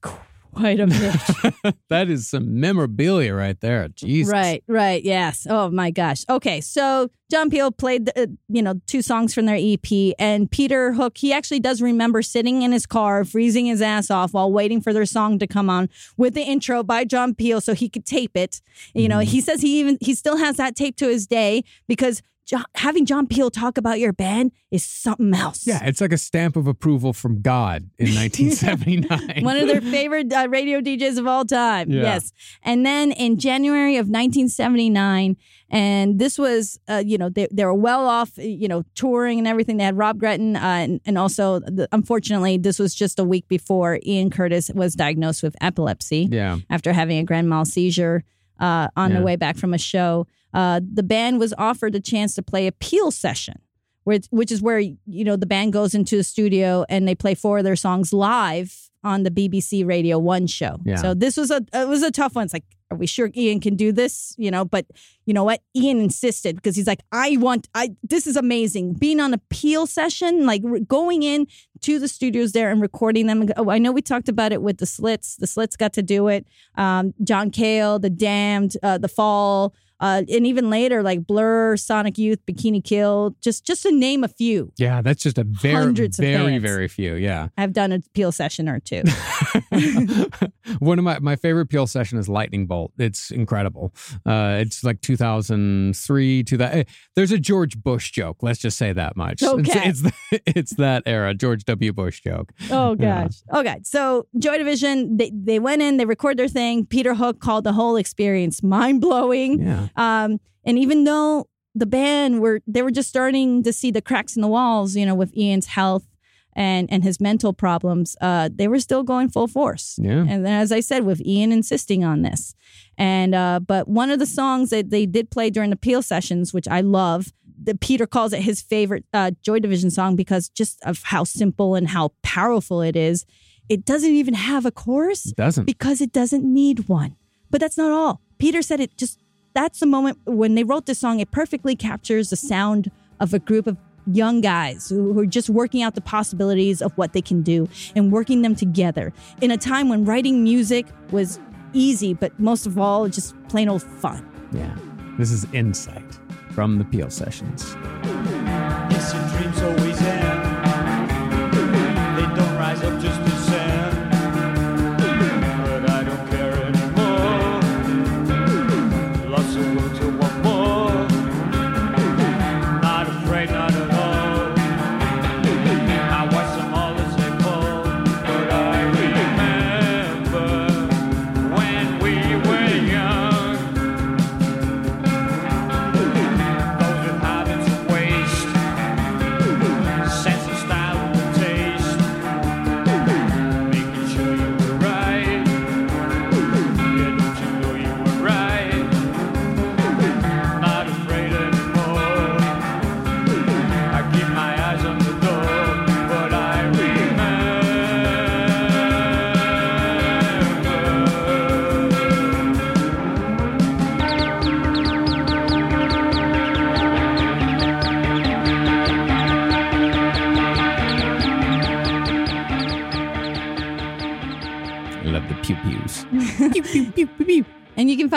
quite a bit. that is some memorabilia right there. Jesus. Right, right, yes. Oh my gosh. Okay, so John Peel played, the, uh, you know, two songs from their EP, and Peter Hook. He actually does remember sitting in his car, freezing his ass off while waiting for their song to come on with the intro by John Peel, so he could tape it. You know, he says he even he still has that tape to his day because. John, having John Peel talk about your band is something else. Yeah, it's like a stamp of approval from God in 1979. One of their favorite uh, radio DJs of all time. Yeah. Yes. And then in January of 1979, and this was, uh, you know, they, they were well off, you know, touring and everything. They had Rob Gretton, uh, and, and also, the, unfortunately, this was just a week before Ian Curtis was diagnosed with epilepsy yeah. after having a grand mal seizure uh, on Yeah. the way back from a show. Uh, the band was offered a chance to play a Peel session, which, which is where you know the band goes into the studio and they play four of their songs live on the BBC Radio One show. Yeah. So this was a it was a tough one. It's like, are we sure Ian can do this? You know, but you know what? Ian insisted because he's like, I want, I this is amazing. Being on a Peel session, like going in to the studios there and recording them. Oh, I know we talked about it with the Slits. The Slits got to do it. Um, John Cale, The Damned, uh, The Fall. Uh, and even later, like Blur, Sonic Youth, Bikini Kill, just just to name a few. Yeah, that's just a very, Hundreds very, very few. Yeah. I've done a Peel session or two. One of my, my favorite Peel session is Lightning Bolt. It's incredible. Uh, it's like 2003 to that. There's a George Bush joke. Let's just say that much. Okay. It's, it's, it's that era, George W. Bush joke. Oh Yeah. gosh. Okay. So Joy Division, they, they went in, they record their thing. Peter Hook called the whole experience mind blowing. Yeah. Um, and even though the band were they were just starting to see the cracks in the walls, you know, with Ian's health and and his mental problems, uh, they were still going full force. Yeah. And then, as I said, with Ian insisting on this, and uh, but one of the songs that they did play during the Peel sessions, which I love, that Peter calls it his favorite uh, Joy Division song because just of how simple and how powerful it is. It doesn't even have a chorus It doesn't. because it doesn't need one. But that's not all. Peter said it just that's the moment when they wrote this song, it perfectly captures the sound of a group of young guys who, who are just working out the possibilities of what they can do and working them together in a time when writing music was easy, but most of all, just plain old fun. Yeah. This is Insight from the Peel Sessions. Yes,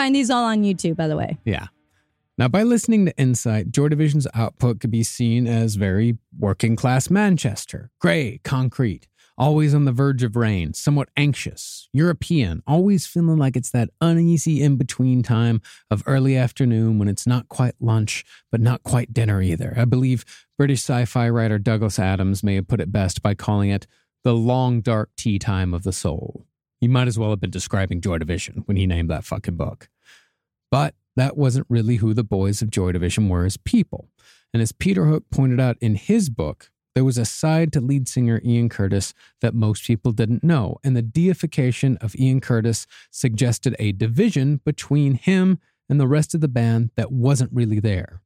find these all on YouTube, by the way. Yeah. Now, by listening to Insight, Joy Division's output could be seen as very working class Manchester, gray, concrete, always on the verge of rain, somewhat anxious, European, always feeling like it's that uneasy in between time of early afternoon when it's not quite lunch, but not quite dinner either. I believe British sci fi writer Douglas Adams may have put it best by calling it the long, dark tea time of the soul. He might as well have been describing Joy Division when he named that fucking book. But that wasn't really who the boys of Joy Division were as people. And as Peter Hook pointed out in his book, there was a side to lead singer Ian Curtis that most people didn't know. And the deification of Ian Curtis suggested a division between him and the rest of the band that wasn't really there.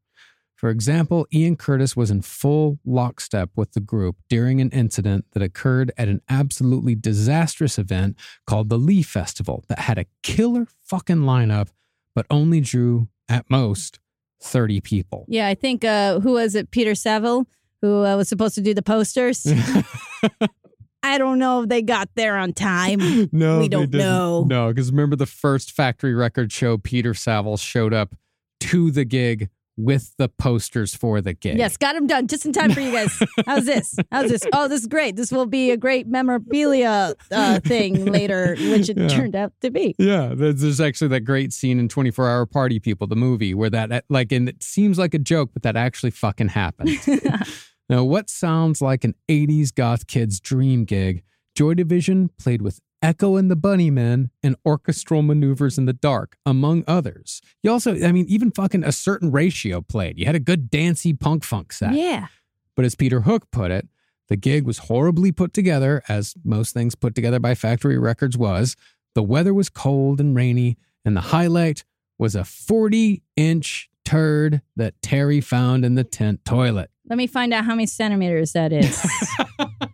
For example, Ian Curtis was in full lockstep with the group during an incident that occurred at an absolutely disastrous event called the Leigh Festival that had a killer fucking lineup, but only drew, at most, 30 people. Yeah, I think uh, who was it? Peter Saville, who uh, was supposed to do the posters. I don't know if they got there on time. No, we don't know. No, because remember the first factory record show, Peter Saville showed up to the gig with the posters for the gig. Yes, got them done just in time for you guys. How's this? How's this? Oh, this is great. This will be a great memorabilia uh, thing later, which it Yeah. turned out to be. Yeah, there's, there's actually that great scene in 24 Hour Party People, the movie, where that, like, and it seems like a joke, but that actually fucking happened. now, what sounds like an 80s goth kid's dream gig, Joy Division played with Echo and the Bunnymen and Orchestral Manoeuvres in the Dark, among others. You also, I mean, even fucking a certain ratio played. You had a good dancey punk funk set. Yeah. But as Peter Hook put it, the gig was horribly put together, as most things put together by Factory Records was. The weather was cold and rainy, and the highlight was a 40 inch turd that Terry found in the tent toilet. Let me find out how many centimeters that is.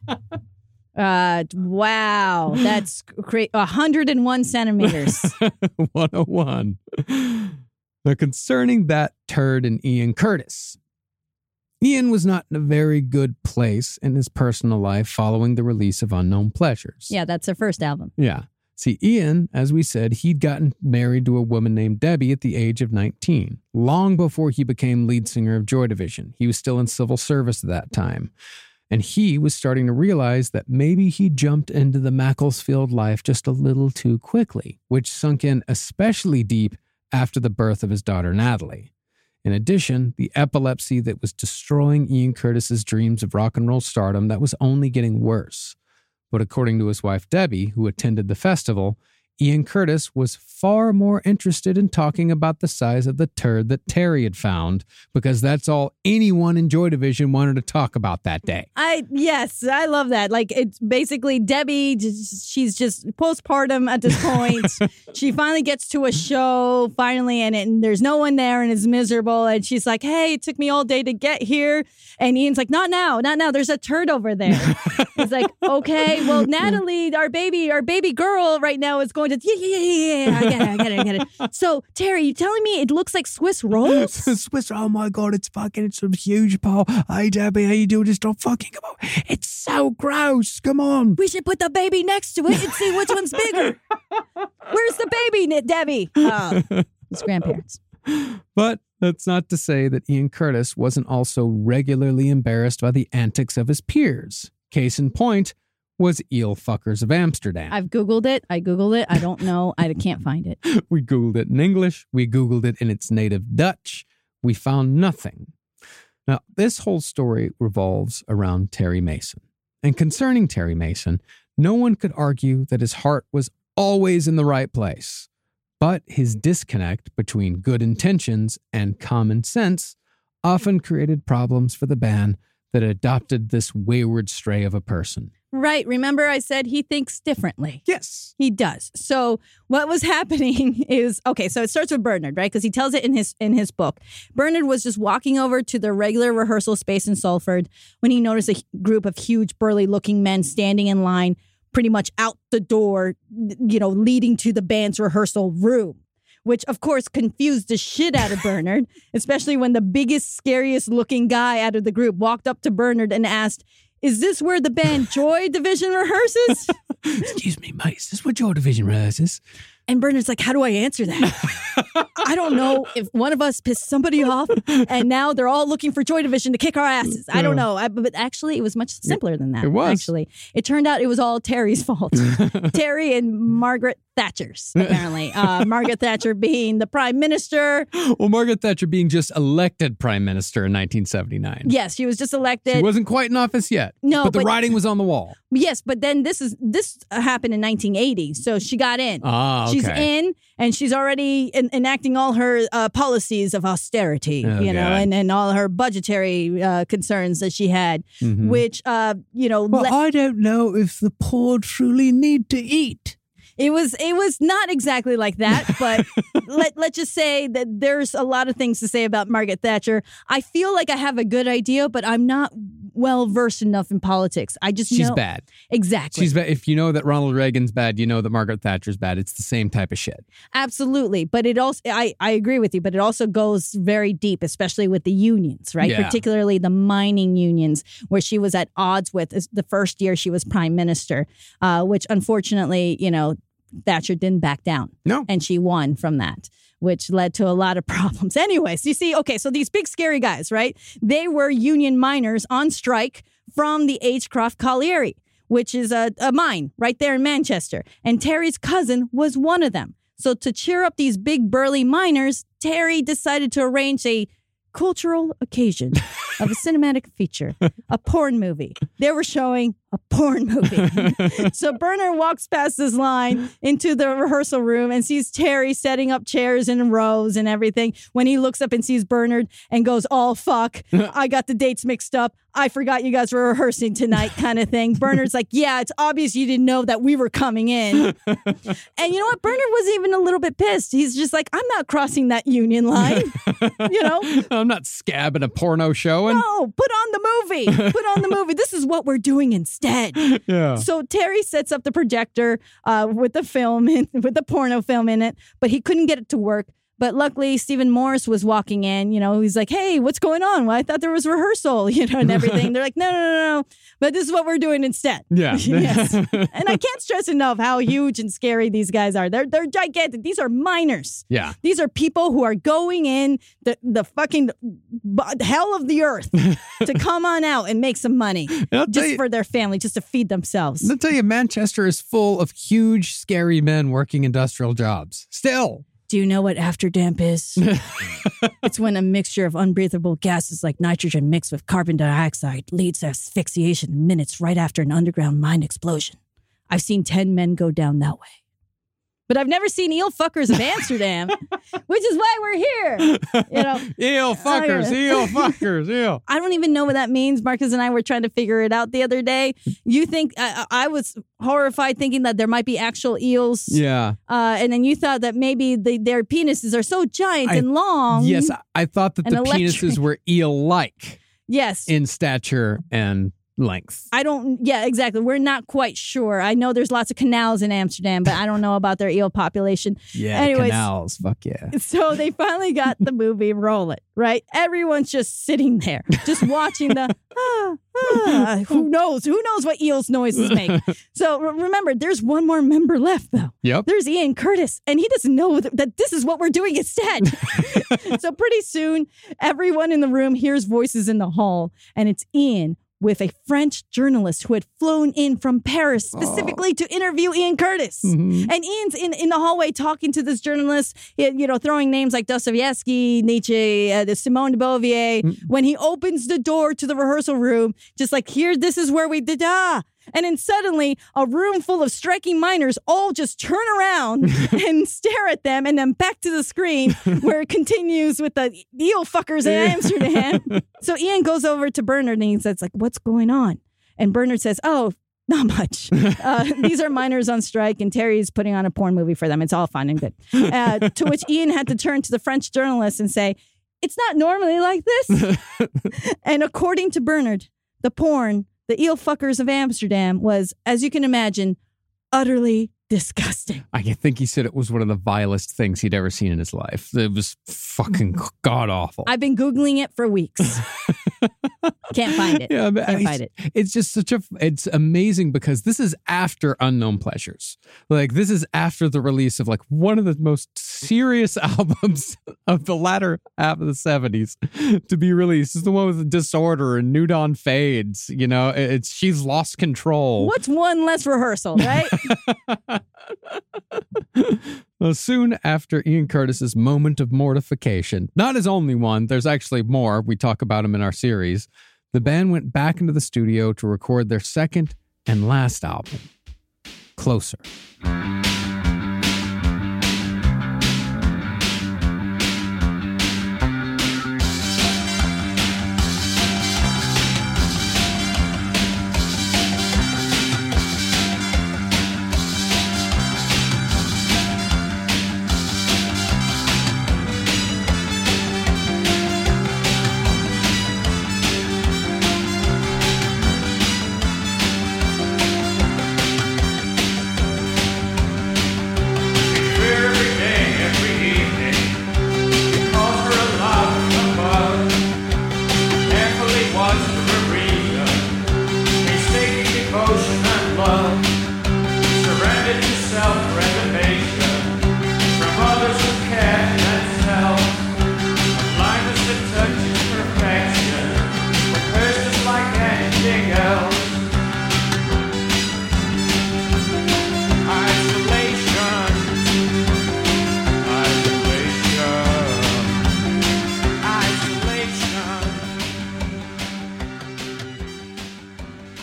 uh, wow, that's great. 101 centimeters. 101. Now, concerning that turd in Ian Curtis, Ian was not in a very good place in his personal life following the release of Unknown Pleasures. yeah, that's their first album. Yeah. See, Ian, as we said, he'd gotten married to a woman named Debbie at the age of 19, long before he became lead singer of Joy Division. He was still in civil service at that time. And he was starting to realize that maybe he jumped into the Macclesfield life just a little too quickly, which sunk in especially deep after the birth of his daughter Natalie. In addition, the epilepsy that was destroying Ian Curtis's dreams of rock and roll stardom that was only getting worse. But according to his wife Debbie, who attended the festival, Ian Curtis was far more interested in talking about the size of the turd that Terry had found because that's all anyone in Joy Division wanted to talk about that day. I yes, I love that. Like it's basically Debbie. She's just postpartum at this point. she finally gets to a show finally, and, it, and there's no one there, and is miserable. And she's like, "Hey, it took me all day to get here." And Ian's like, "Not now, not now. There's a turd over there." He's like, "Okay, well, Natalie, our baby, our baby girl, right now is going to yeah, yeah, yeah, yeah, yeah. I get it, I get it, I get it." So Terry, you telling me it looks like Swiss rolls? Swiss, oh my god, it's fucking, it's some huge pole. Hey Debbie, how you doing? Just stop fucking come on. It's so gross. Come on. We should put the baby next to it and see which one's bigger. Where's the baby, Debbie? Oh, his grandparents. But that's not to say that Ian Curtis wasn't also regularly embarrassed by the antics of his peers. Case in point was Eel Fuckers of Amsterdam. I've Googled it. I Googled it. I don't know. I can't find it. we Googled it in English. We Googled it in its native Dutch. We found nothing. Now, this whole story revolves around Terry Mason. And concerning Terry Mason, no one could argue that his heart was always in the right place. But his disconnect between good intentions and common sense often created problems for the band that adopted this wayward stray of a person. Right. Remember, I said he thinks differently. Yes. He does. So what was happening is okay. So it starts with Bernard, right? Because he tells it in his in his book. Bernard was just walking over to the regular rehearsal space in Salford when he noticed a group of huge, burly-looking men standing in line, pretty much out the door, you know, leading to the band's rehearsal room. Which of course confused the shit out of Bernard, especially when the biggest, scariest looking guy out of the group walked up to Bernard and asked, Is this where the band Joy Division rehearses? Excuse me, mate. Is this what your division rehearses? And Bernard's like, how do I answer that? I don't know if one of us pissed somebody off and now they're all looking for Joy Division to kick our asses. I don't know. I, but actually, it was much simpler than that. It was. Actually, it turned out it was all Terry's fault. Terry and Margaret Thatcher's, apparently. Uh, Margaret Thatcher being the prime minister. Well, Margaret Thatcher being just elected prime minister in 1979. Yes, she was just elected. She wasn't quite in office yet. No, but the but- writing was on the wall. Yes, but then this is this happened in 1980, so she got in. Ah, She's in, and she's already en- enacting all her uh, policies of austerity, Oh, you know, God. and, and all her budgetary uh, concerns that she had, Mhm. which, uh, you know, Well, le- I don't know if the poor truly need to eat. It was it was not exactly like that, but let let's just say that there's a lot of things to say about Margaret Thatcher. I feel like I have a good idea, but I'm not well versed enough in politics. I just She's know bad. exactly. She's bad. If you know that Ronald Reagan's bad, you know that Margaret Thatcher's bad. It's the same type of shit. Absolutely. But it also, I, I agree with you, but it also goes very deep, especially with the unions, right? Yeah. Particularly the mining unions, where she was at odds with the first year she was prime minister, uh, which unfortunately, you know, Thatcher didn't back down. No. And she won from that. Which led to a lot of problems. Anyways, you see, okay, so these big scary guys, right? They were union miners on strike from the Agecroft Colliery, which is a, a mine right there in Manchester. And Terry's cousin was one of them. So to cheer up these big burly miners, Terry decided to arrange a cultural occasion of a cinematic feature, a porn movie. They were showing a porn movie. so Bernard walks past this line into the rehearsal room and sees Terry setting up chairs in rows and everything. When he looks up and sees Bernard and goes, "Oh fuck, I got the dates mixed up. I forgot you guys were rehearsing tonight," kind of thing. Bernard's like, "Yeah, it's obvious you didn't know that we were coming in." And you know what? Bernard was even a little bit pissed. He's just like, I'm not crossing that union line. you know? I'm not scabbing a porno show. And No, put on the movie. Put on the movie. This is what we're doing instead. yeah. So Terry sets up the projector uh, with the film, in, with the porno film in it, but he couldn't get it to work. But luckily, Stephen Morris was walking in. You know, he's like, "Hey, what's going on? Well, I thought there was rehearsal, you know, and everything." They're like, "No, no, no, no, but this is what we're doing instead." Yeah. yes. And I can't stress enough how huge and scary these guys are. They're they're gigantic. These are miners. Yeah. These are people who are going in the the fucking hell of the earth to come on out and make some money just you- for their family, just to feed themselves. I'll tell you, Manchester is full of huge, scary men working industrial jobs. Still. Do you know what afterdamp is? it's when a mixture of unbreathable gases like nitrogen mixed with carbon dioxide leads to asphyxiation minutes right after an underground mine explosion. I've seen 10 men go down that way. But I've never seen eel fuckers of Amsterdam, which is why we're here. You know, Eel fuckers, eel fuckers, eel. I don't even know what that means. Marcus and I were trying to figure it out the other day. You think I, I was horrified thinking that there might be actual eels, Yeah. uh, and then you thought that maybe the, their penises are so giant I- and long. Yes, I- I thought that the electric. penises were eel-like yes. in stature and length. I don't. Yeah, exactly. We're not quite sure. I know there's lots of canals in Amsterdam, but I don't know about their eel population. Yeah, Anyways. canals. Fuck yeah. So they finally got the movie rolling, right? Everyone's just sitting there, just watching the. Ah, ah, who knows? Who knows what eels noises make? So re- remember, there's one more member left, though. Yep. There's Ian Curtis, and he doesn't know that, that this is what we're doing instead. so pretty soon, everyone in the room hears voices in the hall, and it's Ian with a French journalist who had flown in from Paris specifically to interview Ian Curtis. Mhm. And Ian's in, in the hallway talking to this journalist, you know, throwing names like Dostoevsky, Nietzsche, uh, the Simone de Beauvoir. When he opens the door to the rehearsal room, just like, here, this is where we did ah. And then suddenly, a room full of striking miners all just turn around and stare at them, and then back to the screen where it continues with the eel fuckers in Amsterdam. so Ian goes over to Bernard and he says, like, what's going on? And Bernard says, oh, not much. Uh, these are miners on strike, and Terry's putting on a porn movie for them. It's all fun and good. Uh, to which Ian had to turn to the French journalist and say, It's not normally like this. and according to Bernard, the porn, the eel fuckers of Amsterdam, was, as you can imagine, utterly disgusting. I think he said it was one of the vilest things he'd ever seen in his life. It was fucking god awful. I've been Googling it for weeks. Can't find it. Yeah, Can't it's, find it. it's just such a it's amazing because this is after Unknown Pleasures. Like this is after the release of like one of the most serious albums of the latter half of the 70s to be released. This is the one with Disorder and New Dawn Fades, you know, it's she's lost control. What's one less rehearsal, right? Well, soon after Ian Curtis's moment of mortification, not his only one, there's actually more. We talk about him in our series. The band went back into the studio to record their second and last album, Closer.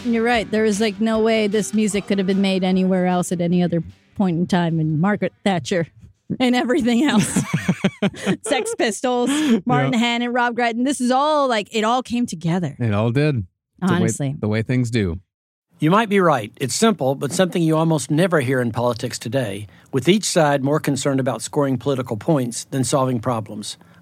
You're right. There is like no way this music could have been made anywhere else at any other point in time. And Margaret Thatcher and everything else, Sex Pistols, Martin Yeah. Hannett, Rob Gretton. This is all like it all came together. It all did. The way- Honestly. the way things do. You might be right. It's simple, but something you almost never hear in politics today, with each side more concerned about scoring political points than solving problems.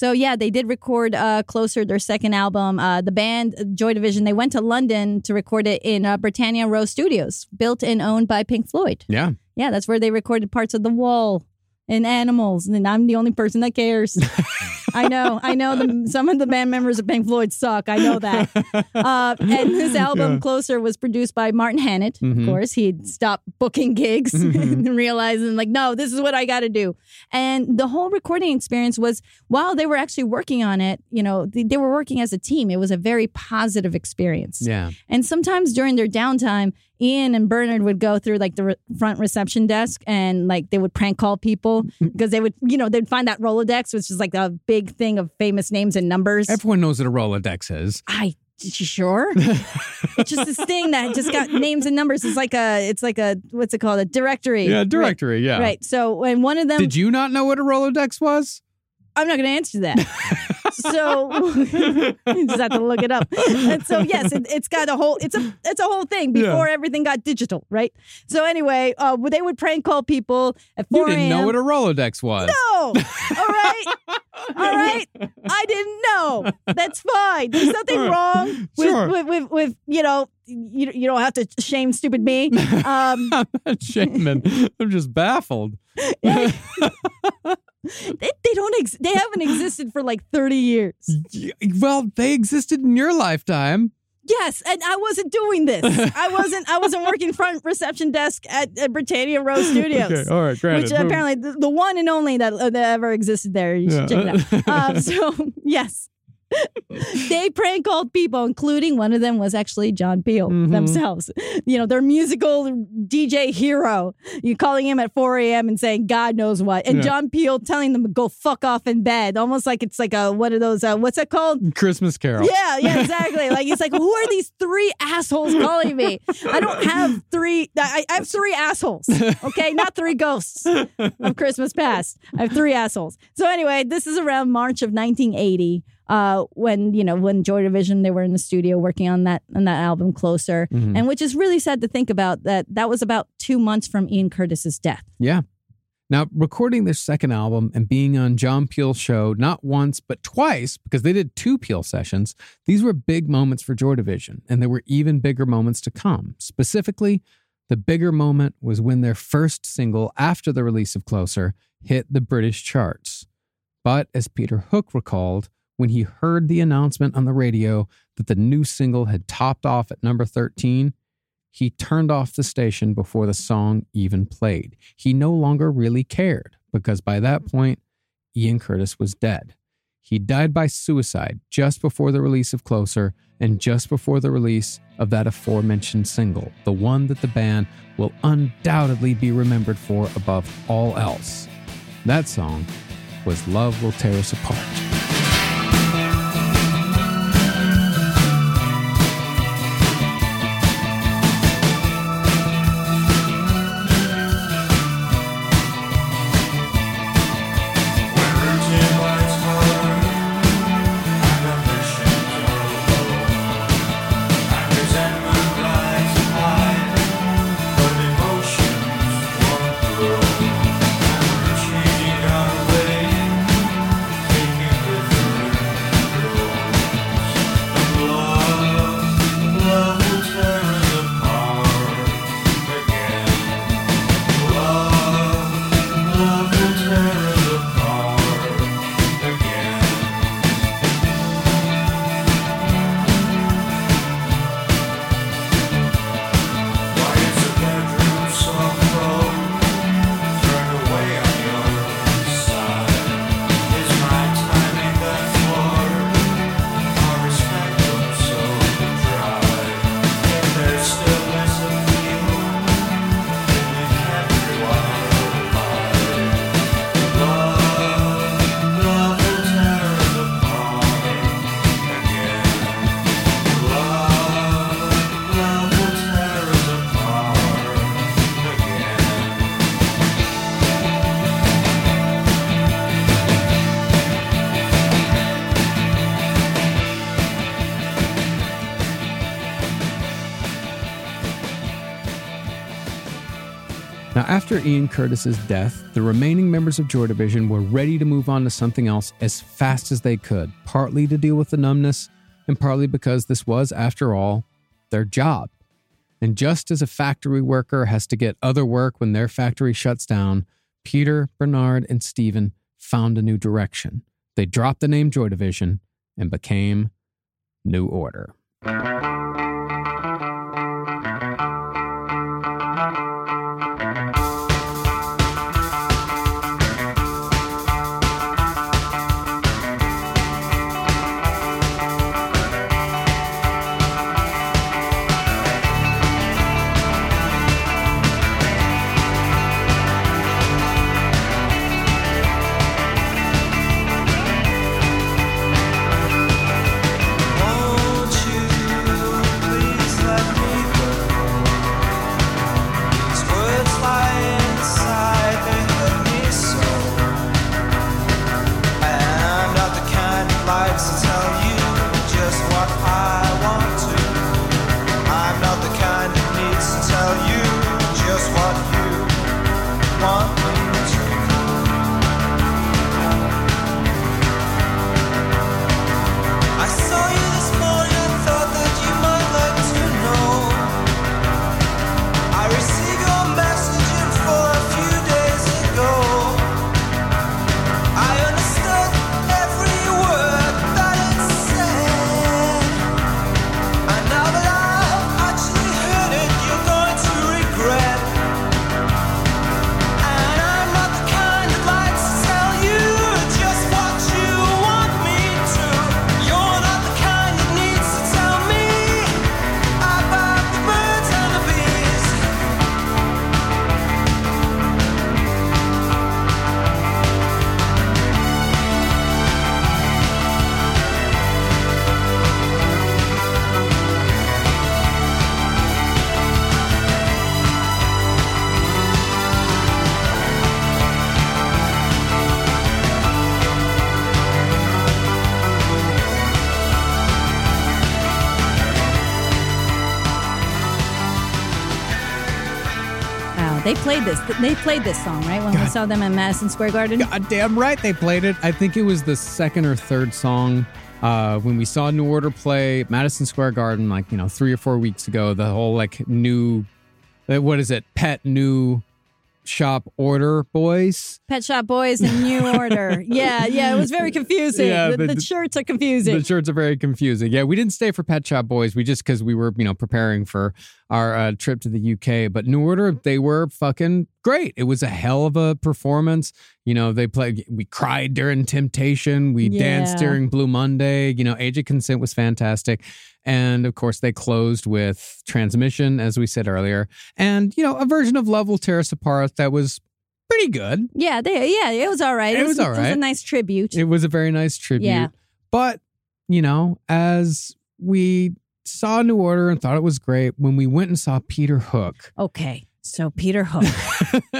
So yeah, they did record uh, "Closer," their second album. Uh, the band Joy Division they went to London to record it in uh, Britannia Row Studios, built and owned by Pink Floyd. Yeah. Yeah, that's where they recorded parts of The Wall and Animals, and I'm the only person that cares. I know, I know. The, some of the band members of Pink Floyd suck. I know that. Uh, and this album, Closer, was produced by Martin Hannett. Mhm. Of course, he'd stopped booking gigs Mhm. and realizing, like, no, this is what I got to do. And the whole recording experience was, while they were actually working on it, you know, they, they were working as a team. It was a very positive experience. Yeah. And sometimes during their downtime, Ian and Bernard would go through like the re- front reception desk and like they would prank call people because they would, you know, they'd find that Rolodex, which is like a big thing of famous names and numbers. Everyone knows what a Rolodex is. I you sure? it's just this thing that just got names and numbers. It's like a, it's like a, what's it called? A directory. Yeah, Right. directory. Yeah. Right. So when one of them, Did you not know what a Rolodex was? I'm not going to answer that. so you just have to look it up. And so yes, it, it's got a whole it's a it's a whole thing Yeah. before everything got digital, right? So anyway, uh, they would prank call people at 4 You didn't know what a Rolodex was. No. All right. All right. I didn't know. That's fine. There's nothing right. wong with, Sure. with, with, with, you know, you, you don't have to shame stupid me. Um, I'm not shaming. I'm just baffled. they, they don't, ex- they haven't existed for like 30 years. Well, they existed in your lifetime. Yes, and I wasn't doing this. I wasn't. I wasn't working front reception desk at, at Britannia Row Studios. Okay, all right, granted. Which apparently the, the one and only that, uh, that ever existed there. You should Yeah. check it out. Um, so yes, they prank called people, including one of them was actually John Peel Mhm. themselves. You know, their musical DJ hero. You calling him at 4 a.m. and saying God knows what, and Yeah. John Peel telling them to go fuck off in bed, almost like it's like a one of those. Uh, what's that called? Christmas Carol. Yeah, yeah, exactly. like he's like, who are these three assholes calling me? I don't have three. I, I have three assholes. Okay, not three ghosts of Christmas past. I have three assholes. So anyway, this is around March of 1980. Uh, when you know when Joy Division they were in the studio working on that on that album closer, Mhm. and which is really sad to think about that that was about two months from Ian Curtis's death. Yeah. Now, recording their second album and being on John Peel's show not once, but twice, because they did two Peel sessions, these were big moments for Joy Division, and there were even bigger moments to come. Specifically, the bigger moment was when their first single after the release of Closer hit the British charts. But as Peter Hook recalled, when he heard the announcement on the radio that the new single had topped off at number 13, he turned off the station before the song even played. He no longer really cared because by that point, Ian Curtis was dead. He died by suicide just before the release of Closer and just before the release of that aforementioned single, the one that the band will undoubtedly be remembered for above all else. That song was Love Will Tear Us Apart. After Ian Curtis's death, the remaining members of Joy Division were ready to move on to something else as fast as they could, partly to deal with the numbness, and partly because this was, after all, their job. And just as a factory worker has to get other work when their factory shuts down, Peter, Bernard, and Stephen found a new direction. They dropped the name Joy Division and became New Order. They played this. They played this song right when we saw them at Madison Square Garden. God damn right they played it. I think it was the second or third song uh, when we saw New Order play Madison Square Garden, like, you know, three or four weeks ago. The whole, like, new, uh, what is it? Pet New Shop Order Boys. Pet Shop Boys and New Order. Yeah, yeah, it was very confusing. Yeah, the, the- the shirts are confusing. The shirts are very confusing. Yeah, we didn't stay for Pet Shop Boys. We just because we were, you know, preparing for our uh, trip to the UK. But New Order, they were fucking great. It was a hell of a performance. You know, they played. We cried during Temptation. We danced during Blue Monday. You know, Age of Consent was fantastic. And of course, they closed with Transmission, as we said earlier, and you know, a version of Love Will Tear Us Apart that was pretty good. yeah, they, yeah, it was all right. It was all It was a nice tribute. It was a very nice tribute. Yeah. But, you know, as we saw New Order and thought it was great, when we went and saw Peter Hook, okay, so Peter Hook.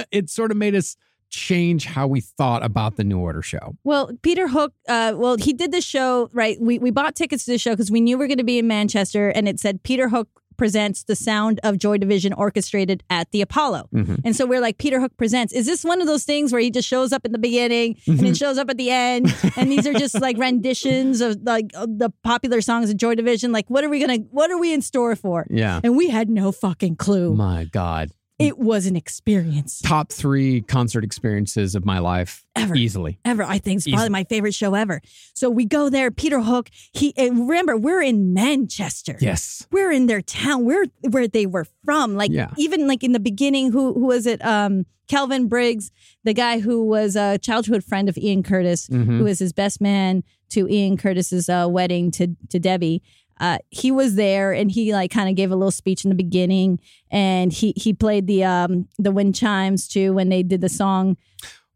it sort of made us change how we thought about the New Order show. Well, Peter Hook, uh, well, he did the show, right? We, we bought tickets to the show because we knew we were going to be in Manchester, and it said Peter Hook presents the sound of Joy Division orchestrated at the Apollo. Mm-hmm. And so we're like, Peter Hook presents. Is this one of those things where he just shows up in the beginning and Mm-hmm. then shows up at the end? and these are just like renditions of like of the popular songs of Joy Division. Like, what are we gonna? What are we in store for? Yeah. And we had no fucking clue. My God. It was an experience. Top three concert experiences of my life. Ever. Easily. ever. I think it's probably my favorite show ever. So we go there. Peter Hook. He remember we're in Manchester. Yes. we're in their town. We're where they were from. Like Yeah. even like in the beginning, who who was it? Um, Kelvin Briggs, the guy who was a childhood friend of Ian Curtis, Mhm. who was his best man to Ian Curtis's uh, wedding to to Debbie. Uh, he was there and he like kind of gave a little speech in the beginning and he he played the um the wind chimes too when they did the song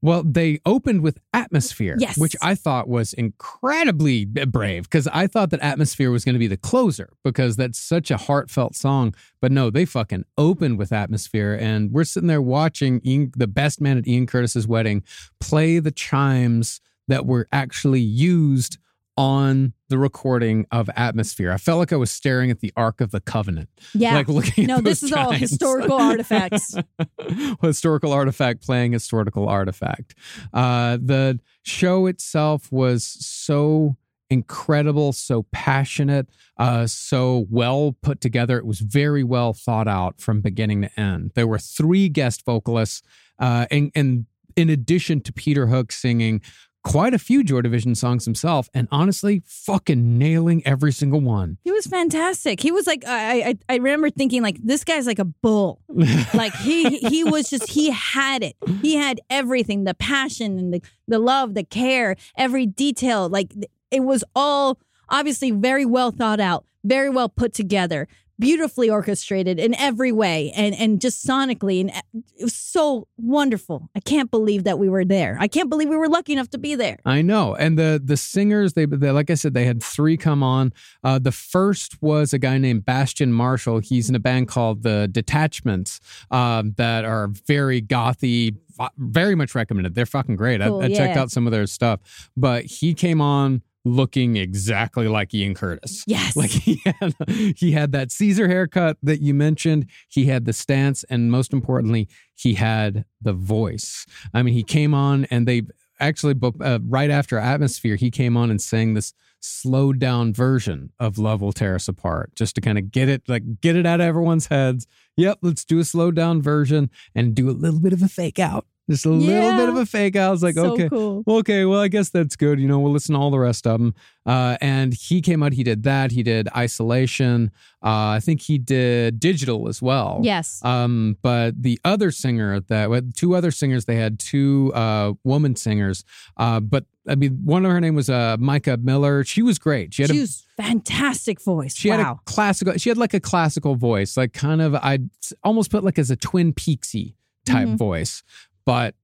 Well, they opened with Atmosphere, Yes. which I thought was incredibly brave because I thought that Atmosphere was going to be the closer because that's such a heartfelt song. But no, they fucking opened with Atmosphere. And we're sitting there watching Ian, the best man at Ian Curtis's wedding play the chimes that were actually used on the recording of Atmosphere. I felt like I was staring at the Ark of the Covenant. Yeah. Like looking at no, this is all historical artifacts. historical artifact playing historical artifact. Uh, the show itself was so incredible, so passionate, uh, so well put together. It was very well thought out from beginning to end. There were three guest vocalists, uh, and, and in addition to Peter Hook singing quite a few Joy Division songs himself, and honestly, fucking nailing every single one. He was fantastic. He was like I I, I remember thinking like this guy's like a bull. like he he was just he had it. He had everything, the passion and the the love, the care, every detail. Like it was all obviously very well thought out, very well put together, beautifully orchestrated in every way and and just sonically and it was so wonderful. I can't believe that we were there. I can't believe we were lucky enough to be there. I know, and the the singers they, they like I said they had three come on. Uh, the first was a guy named Bastian Marshall. He's in a band called the Detachments um, that are very gothy. Very much recommended. They're fucking great. Cool, I, I checked out some of their stuff, but he came on looking exactly like Ian Curtis. Yes. Like he had he had that Caesar haircut that you mentioned. He had the stance, and most importantly, he had the voice. I mean, he came on, and they actually uh, right after Atmosphere, he came on and sang this slowed down version of Love Will Tear Us Apart, just to kind of get it like get it out of everyone's heads. Yep, let's do a slowed down version and do a little bit of a fake out. Just a little bit of a fake out. I was like, So okay, cool. okay, well, I guess that's good. You know, we'll listen to all the rest of them. Uh, and he came out, he did that. He did Isolation. Uh, I think he did Digital as well. Yes. Um, but the other singer that, two other singers, they had two uh, woman singers. Uh, but I mean, one of her name was uh, Micah Miller. She was great. She had she a was fantastic voice. she wow. had a classical. She had like a classical voice, like kind of I'd almost put like as a Twin Peaksy type Mhm. voice. But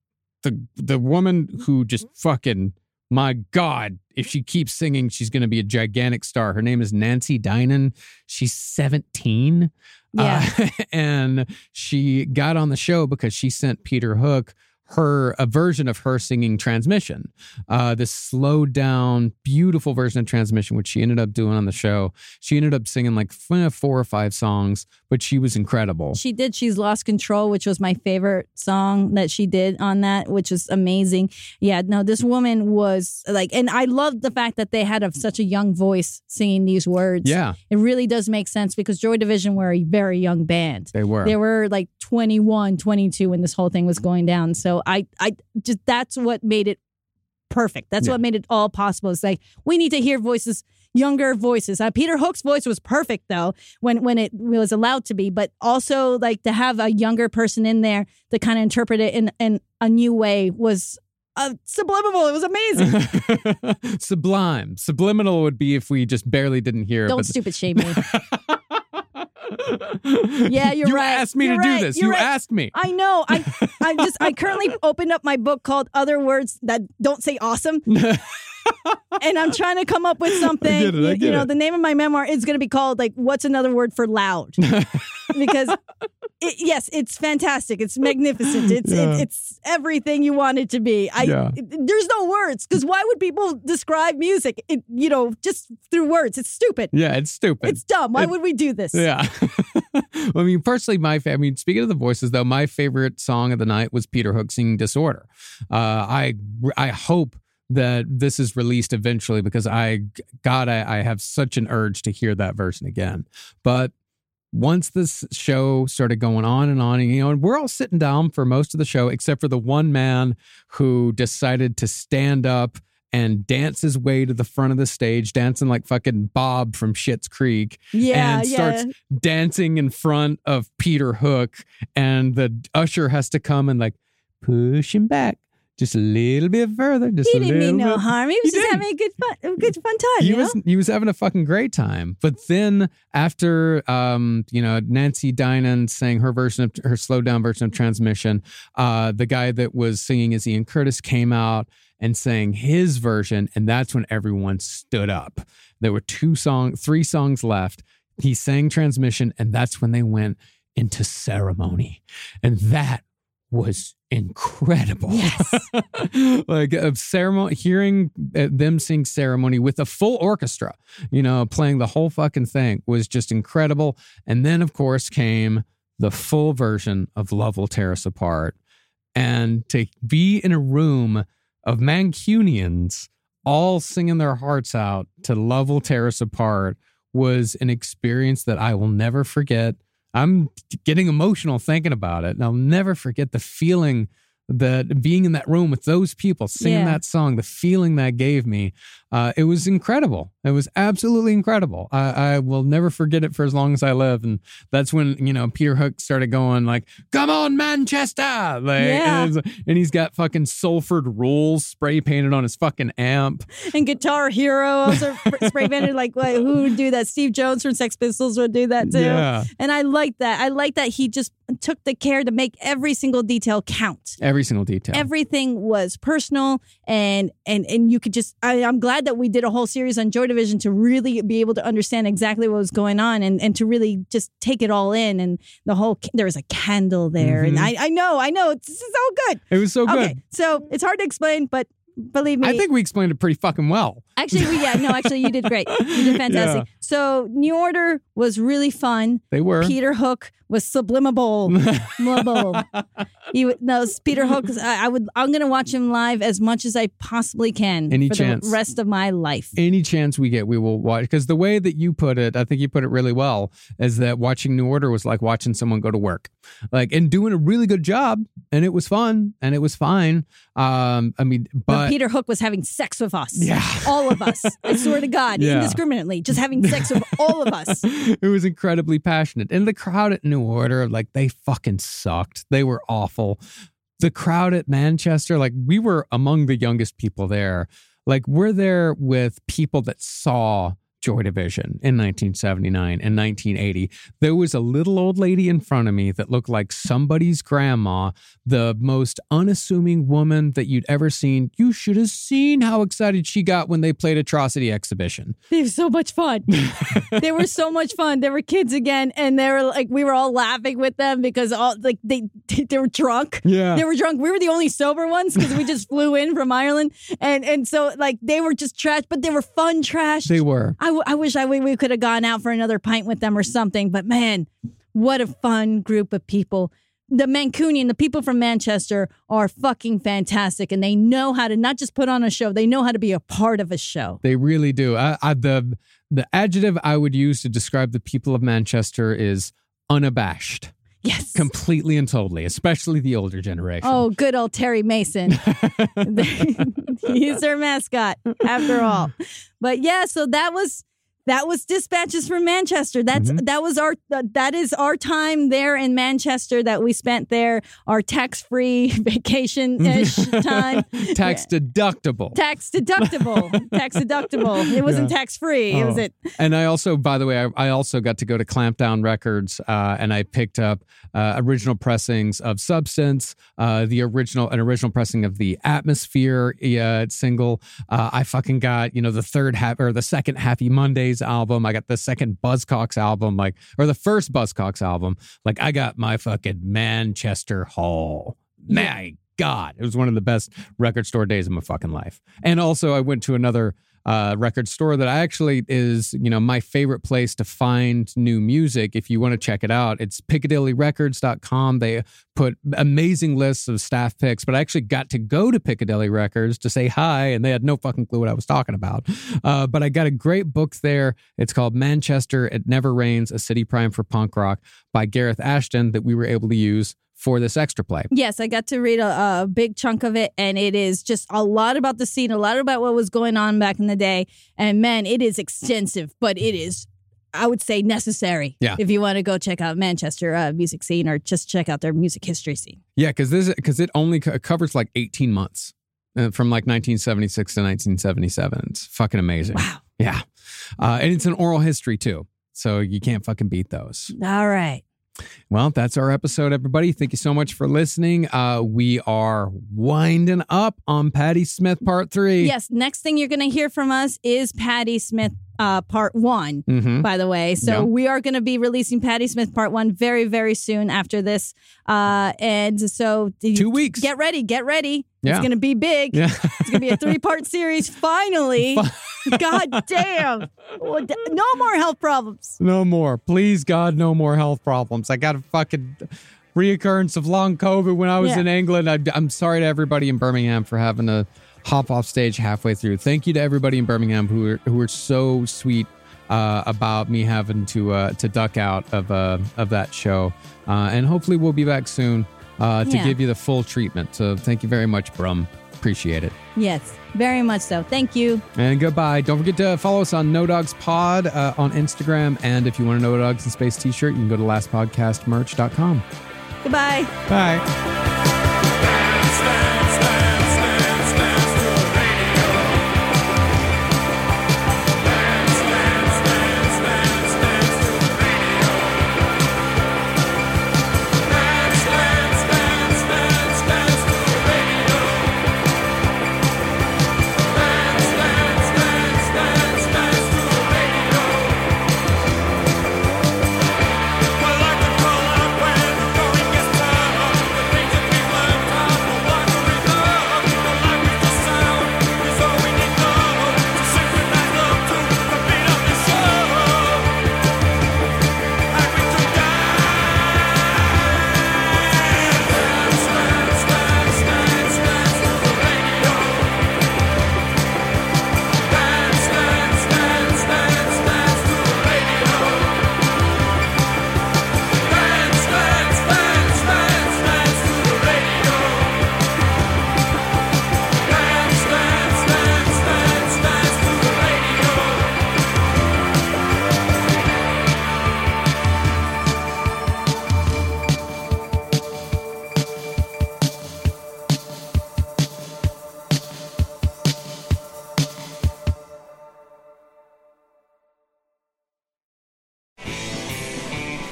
the the woman who just fucking my God, if she keeps singing, she's going to be a gigantic star. Her name is Nancy Dynan. She's seventeen. Yeah. Uh, and she got on the show because she sent Peter Hook her a version of her singing transmission uh this slowed down beautiful version of transmission which she ended up doing on the show she ended up singing like four or five songs but she was incredible She did. She's lost control, which was my favorite song that she did on that, which is amazing. Yeah, no, this woman was like, and I loved the fact that they had a, such a young voice singing these words. yeah it really does make sense because Joy Division were a very young band. they were They were like 21, 22 when this whole thing was going down. So I, I just that's what made it perfect. That's Yeah. what made it all possible. It's like we need to hear voices, younger voices. Uh, Peter Hook's voice was perfect though when when it was allowed to be, but also like to have a younger person in there to kind of interpret it in in a new way was uh, subliminal. It was amazing. sublime subliminal would be if we just barely didn't hear Don't stupid shame me. Yeah, you're right you right. asked me You're to right. do this You're you right. asked me I know. I I just I currently opened up my book called Other Words That Don't Say Awesome. And I'm trying to come up with something. it, you, you know, it. the name of my memoir is going to be called like "What's Another Word for Loud?" because it, yes, it's fantastic. It's magnificent. It's Yeah. it, it's everything you want it to be. I Yeah. there's no words because why would people describe music? It, you know, just through words. It's stupid. yeah it's stupid It's dumb. Why would we do this? Yeah. I mean, personally, my fa- I mean, speaking of the voices, though, my favorite song of the night was Peter Hook singing "Disorder." Uh, I I hope that this is released eventually because I God, I, I have such an urge to hear that version again. But once this show started going on and on, and you know, and we're all sitting down for most of the show, except for the one man who decided to stand up and dance his way to the front of the stage, dancing like fucking Bob from Schitt's Creek Yeah, and yeah. starts dancing in front of Peter Hook, and the usher has to come and like push him back just a little bit further. Just He a didn't little mean no bit. harm. He was He just didn't. having a good fun, a good fun time. He you was know? he was having a fucking great time. But then after um, you know, Nancy Dynan sang her version of her slowed down version of transmission, uh, the guy that was singing as Ian Curtis came out and sang his version, and that's when everyone stood up. There were two song, three songs left. He sang transmission, and that's when they went into ceremony. And that was incredible. Yes. like a ceremony, hearing uh, them sing ceremony with a full orchestra, you know, playing the whole fucking thing was just incredible. And then, of course, came the full version of Love Will Tear Us Apart. And to be in a room of Mancunians all singing their hearts out to Love Will Tear Us Apart was an experience that I will never forget. I'm getting emotional thinking about it. And I'll never forget the feeling that being in that room with those people singing Yeah. that song, the feeling that gave me, uh, it was incredible. It was absolutely incredible. I, I will never forget it for as long as I live. And that's when, you know, Peter Hook started going like, come on, Manchester. Like, Yeah. and, and he's got fucking Salford rules spray painted on his fucking amp. and Guitar Hero also spray painted like what, who would do that? Steve Jones from Sex Pistols would do that too. Yeah. And I like that. I like that he just took the care to make every single detail count. Every single detail. Everything was personal and and and you could just I, I'm glad that we did a whole series on Joy Division to really be able to understand exactly what was going on and, and to really just take it all in and the whole there was a candle there and Mhm. I, I know I know it's so good. it was so good. Okay, so it's hard to explain, but believe me, I think we explained it pretty fucking well. Actually, we, yeah, no, actually, you did great. You did fantastic. Yeah. So, New Order was really fun. They were. Peter Hook was sublimable. Sublimable. he no, Peter Hook. I, I would. I'm gonna watch him live as much as I possibly can Any for chance. the rest of my life. Any chance we get, we will watch. Because the way that you put it, I think you put it really well, is that watching New Order was like watching someone go to work, like and doing a really good job, and it was fun and it was fine. Um, I mean, But, but Peter Hook was having sex with us. Yeah. all of us. I swear to God, Yeah. indiscriminately, just having sex with all of us. it was incredibly passionate. And the crowd at New Order, like they fucking sucked. They were awful. The crowd at Manchester, like we were among the youngest people there. Like we're there with people that saw Joy Division in 1979 and 1980. There was a little old lady in front of me that looked like somebody's grandma, the most unassuming woman that you'd ever seen. You should have seen how excited she got when they played Atrocity Exhibition. They were so much fun. they were so much fun. They were kids again, and they were like we were all laughing with them because all like they they were drunk. Yeah. they were drunk. We were the only sober ones because we just flew in from Ireland, and and so like they were just trash, but they were fun trash. They were. I, I wish I we, we could have gone out for another pint with them or something. But man, what a fun group of people. The Mancunian, the people from Manchester are fucking fantastic, and they know how to not just put on a show; they know how to be a part of a show. They really do. I, I, the the adjective I would use to describe the people of Manchester is unabashed, Yes. completely and totally, especially the older generation. Oh, good old Terry Mason. He's their mascot, after all. But yeah, so that was that was dispatches from Manchester. That's Mm-hmm. that was our that is our time there in Manchester that we spent there. Our tax free vacation ish time. tax deductible. Tax deductible. tax deductible. It wasn't Yeah. tax free. It was Oh. it. And I also, by the way, I, I also got to go to Clampdown Records, uh, and I picked up uh, original pressings of Substance, uh, the original, an original pressing of the Atmosphere uh, single. Uh, I fucking got, you know, the third half or the second Happy Album. I got the second Buzzcocks album, like, or the first Buzzcocks album. Like, I got my fucking Manchester haul. My God, it was one of the best record store days of my fucking life. And also, I went to another uh, record store that actually is, you know, my favorite place to find new music. If you want to check it out, it's piccadillyrecords.com. They put amazing lists of staff picks, but I actually got to go to Piccadilly Records to say hi, and they had no fucking clue what I was talking about. Uh, but I got a great book there. It's called Manchester It Never Rains, a City Prime for Punk Rock by Gareth Ashton that we were able to use for this extra play. Yes, I got to read a, a big chunk of it, and it is just a lot about the scene, a lot about what was going on back in the day. And man, it is extensive, but it is, I would say, necessary. Yeah. If you want to go check out Manchester uh, music scene or just check out their music history scene. Yeah, because this because it only co- covers like 18 months uh, from like 1976 to 1977. It's fucking amazing. Wow. Yeah, uh, and it's an oral history too, so you can't fucking beat those. All right. Well, that's our episode, everybody. Thank you so much for listening. Uh, we are winding up on Patti Smith Part Three. Yes, next thing you're going to hear from us is Patti Smith uh, Part One. Mhm. By the way, so Yeah. we are going to be releasing Patti Smith Part One very, very soon after this, uh, and so Two weeks. Get ready, get ready. Yeah. It's going to be big. Yeah. It's going to be a three part series. Finally, God damn, no more health problems. No more. Please, God, no more health problems. I got a fucking reoccurrence of long COVID when I was Yeah. in England. I, I'm sorry to everybody in Birmingham for having to hop off stage halfway through. Thank you to everybody in Birmingham who were, who were so sweet uh, about me having to uh, to duck out of uh, of that show. Uh, and hopefully we'll be back soon uh, to Yeah. give you the full treatment. So thank you very much, Brum. Appreciate it. Yes, very much so. Thank you. And goodbye. Don't forget to follow us on No Dogs Pod uh, on Instagram. And if you want a No Dogs in Space t shirt, you can go to lastpodcastmerch.com. Goodbye. Bye.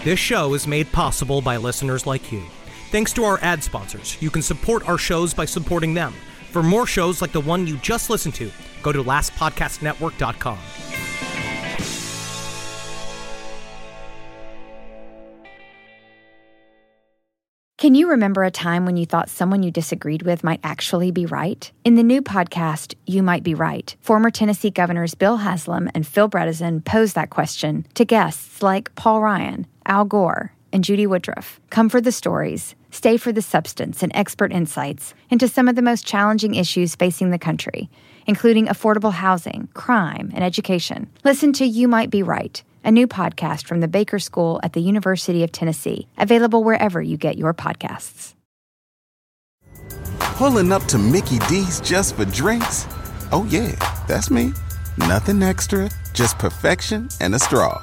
This show is made possible by listeners like you. Thanks to our ad sponsors, you can support our shows by supporting them. For more shows like the one you just listened to, go to lastpodcastnetwork.com. Can you remember a time when you thought someone you disagreed with might actually be right? In the new podcast, You Might Be Right, former Tennessee governors Bill Haslam and Phil Bredesen pose that question to guests like Paul Ryan, Al Gore, and Judy Woodruff. Come for the stories, stay for the substance and expert insights into some of the most challenging issues facing the country, including affordable housing, crime, and education. Listen to You Might Be Right a new podcast from the Baker School at the University of Tennessee, available wherever you get your podcasts. Pulling up to Mickey D's just for drinks? Oh, yeah, that's me. Nothing extra, just perfection and a straw.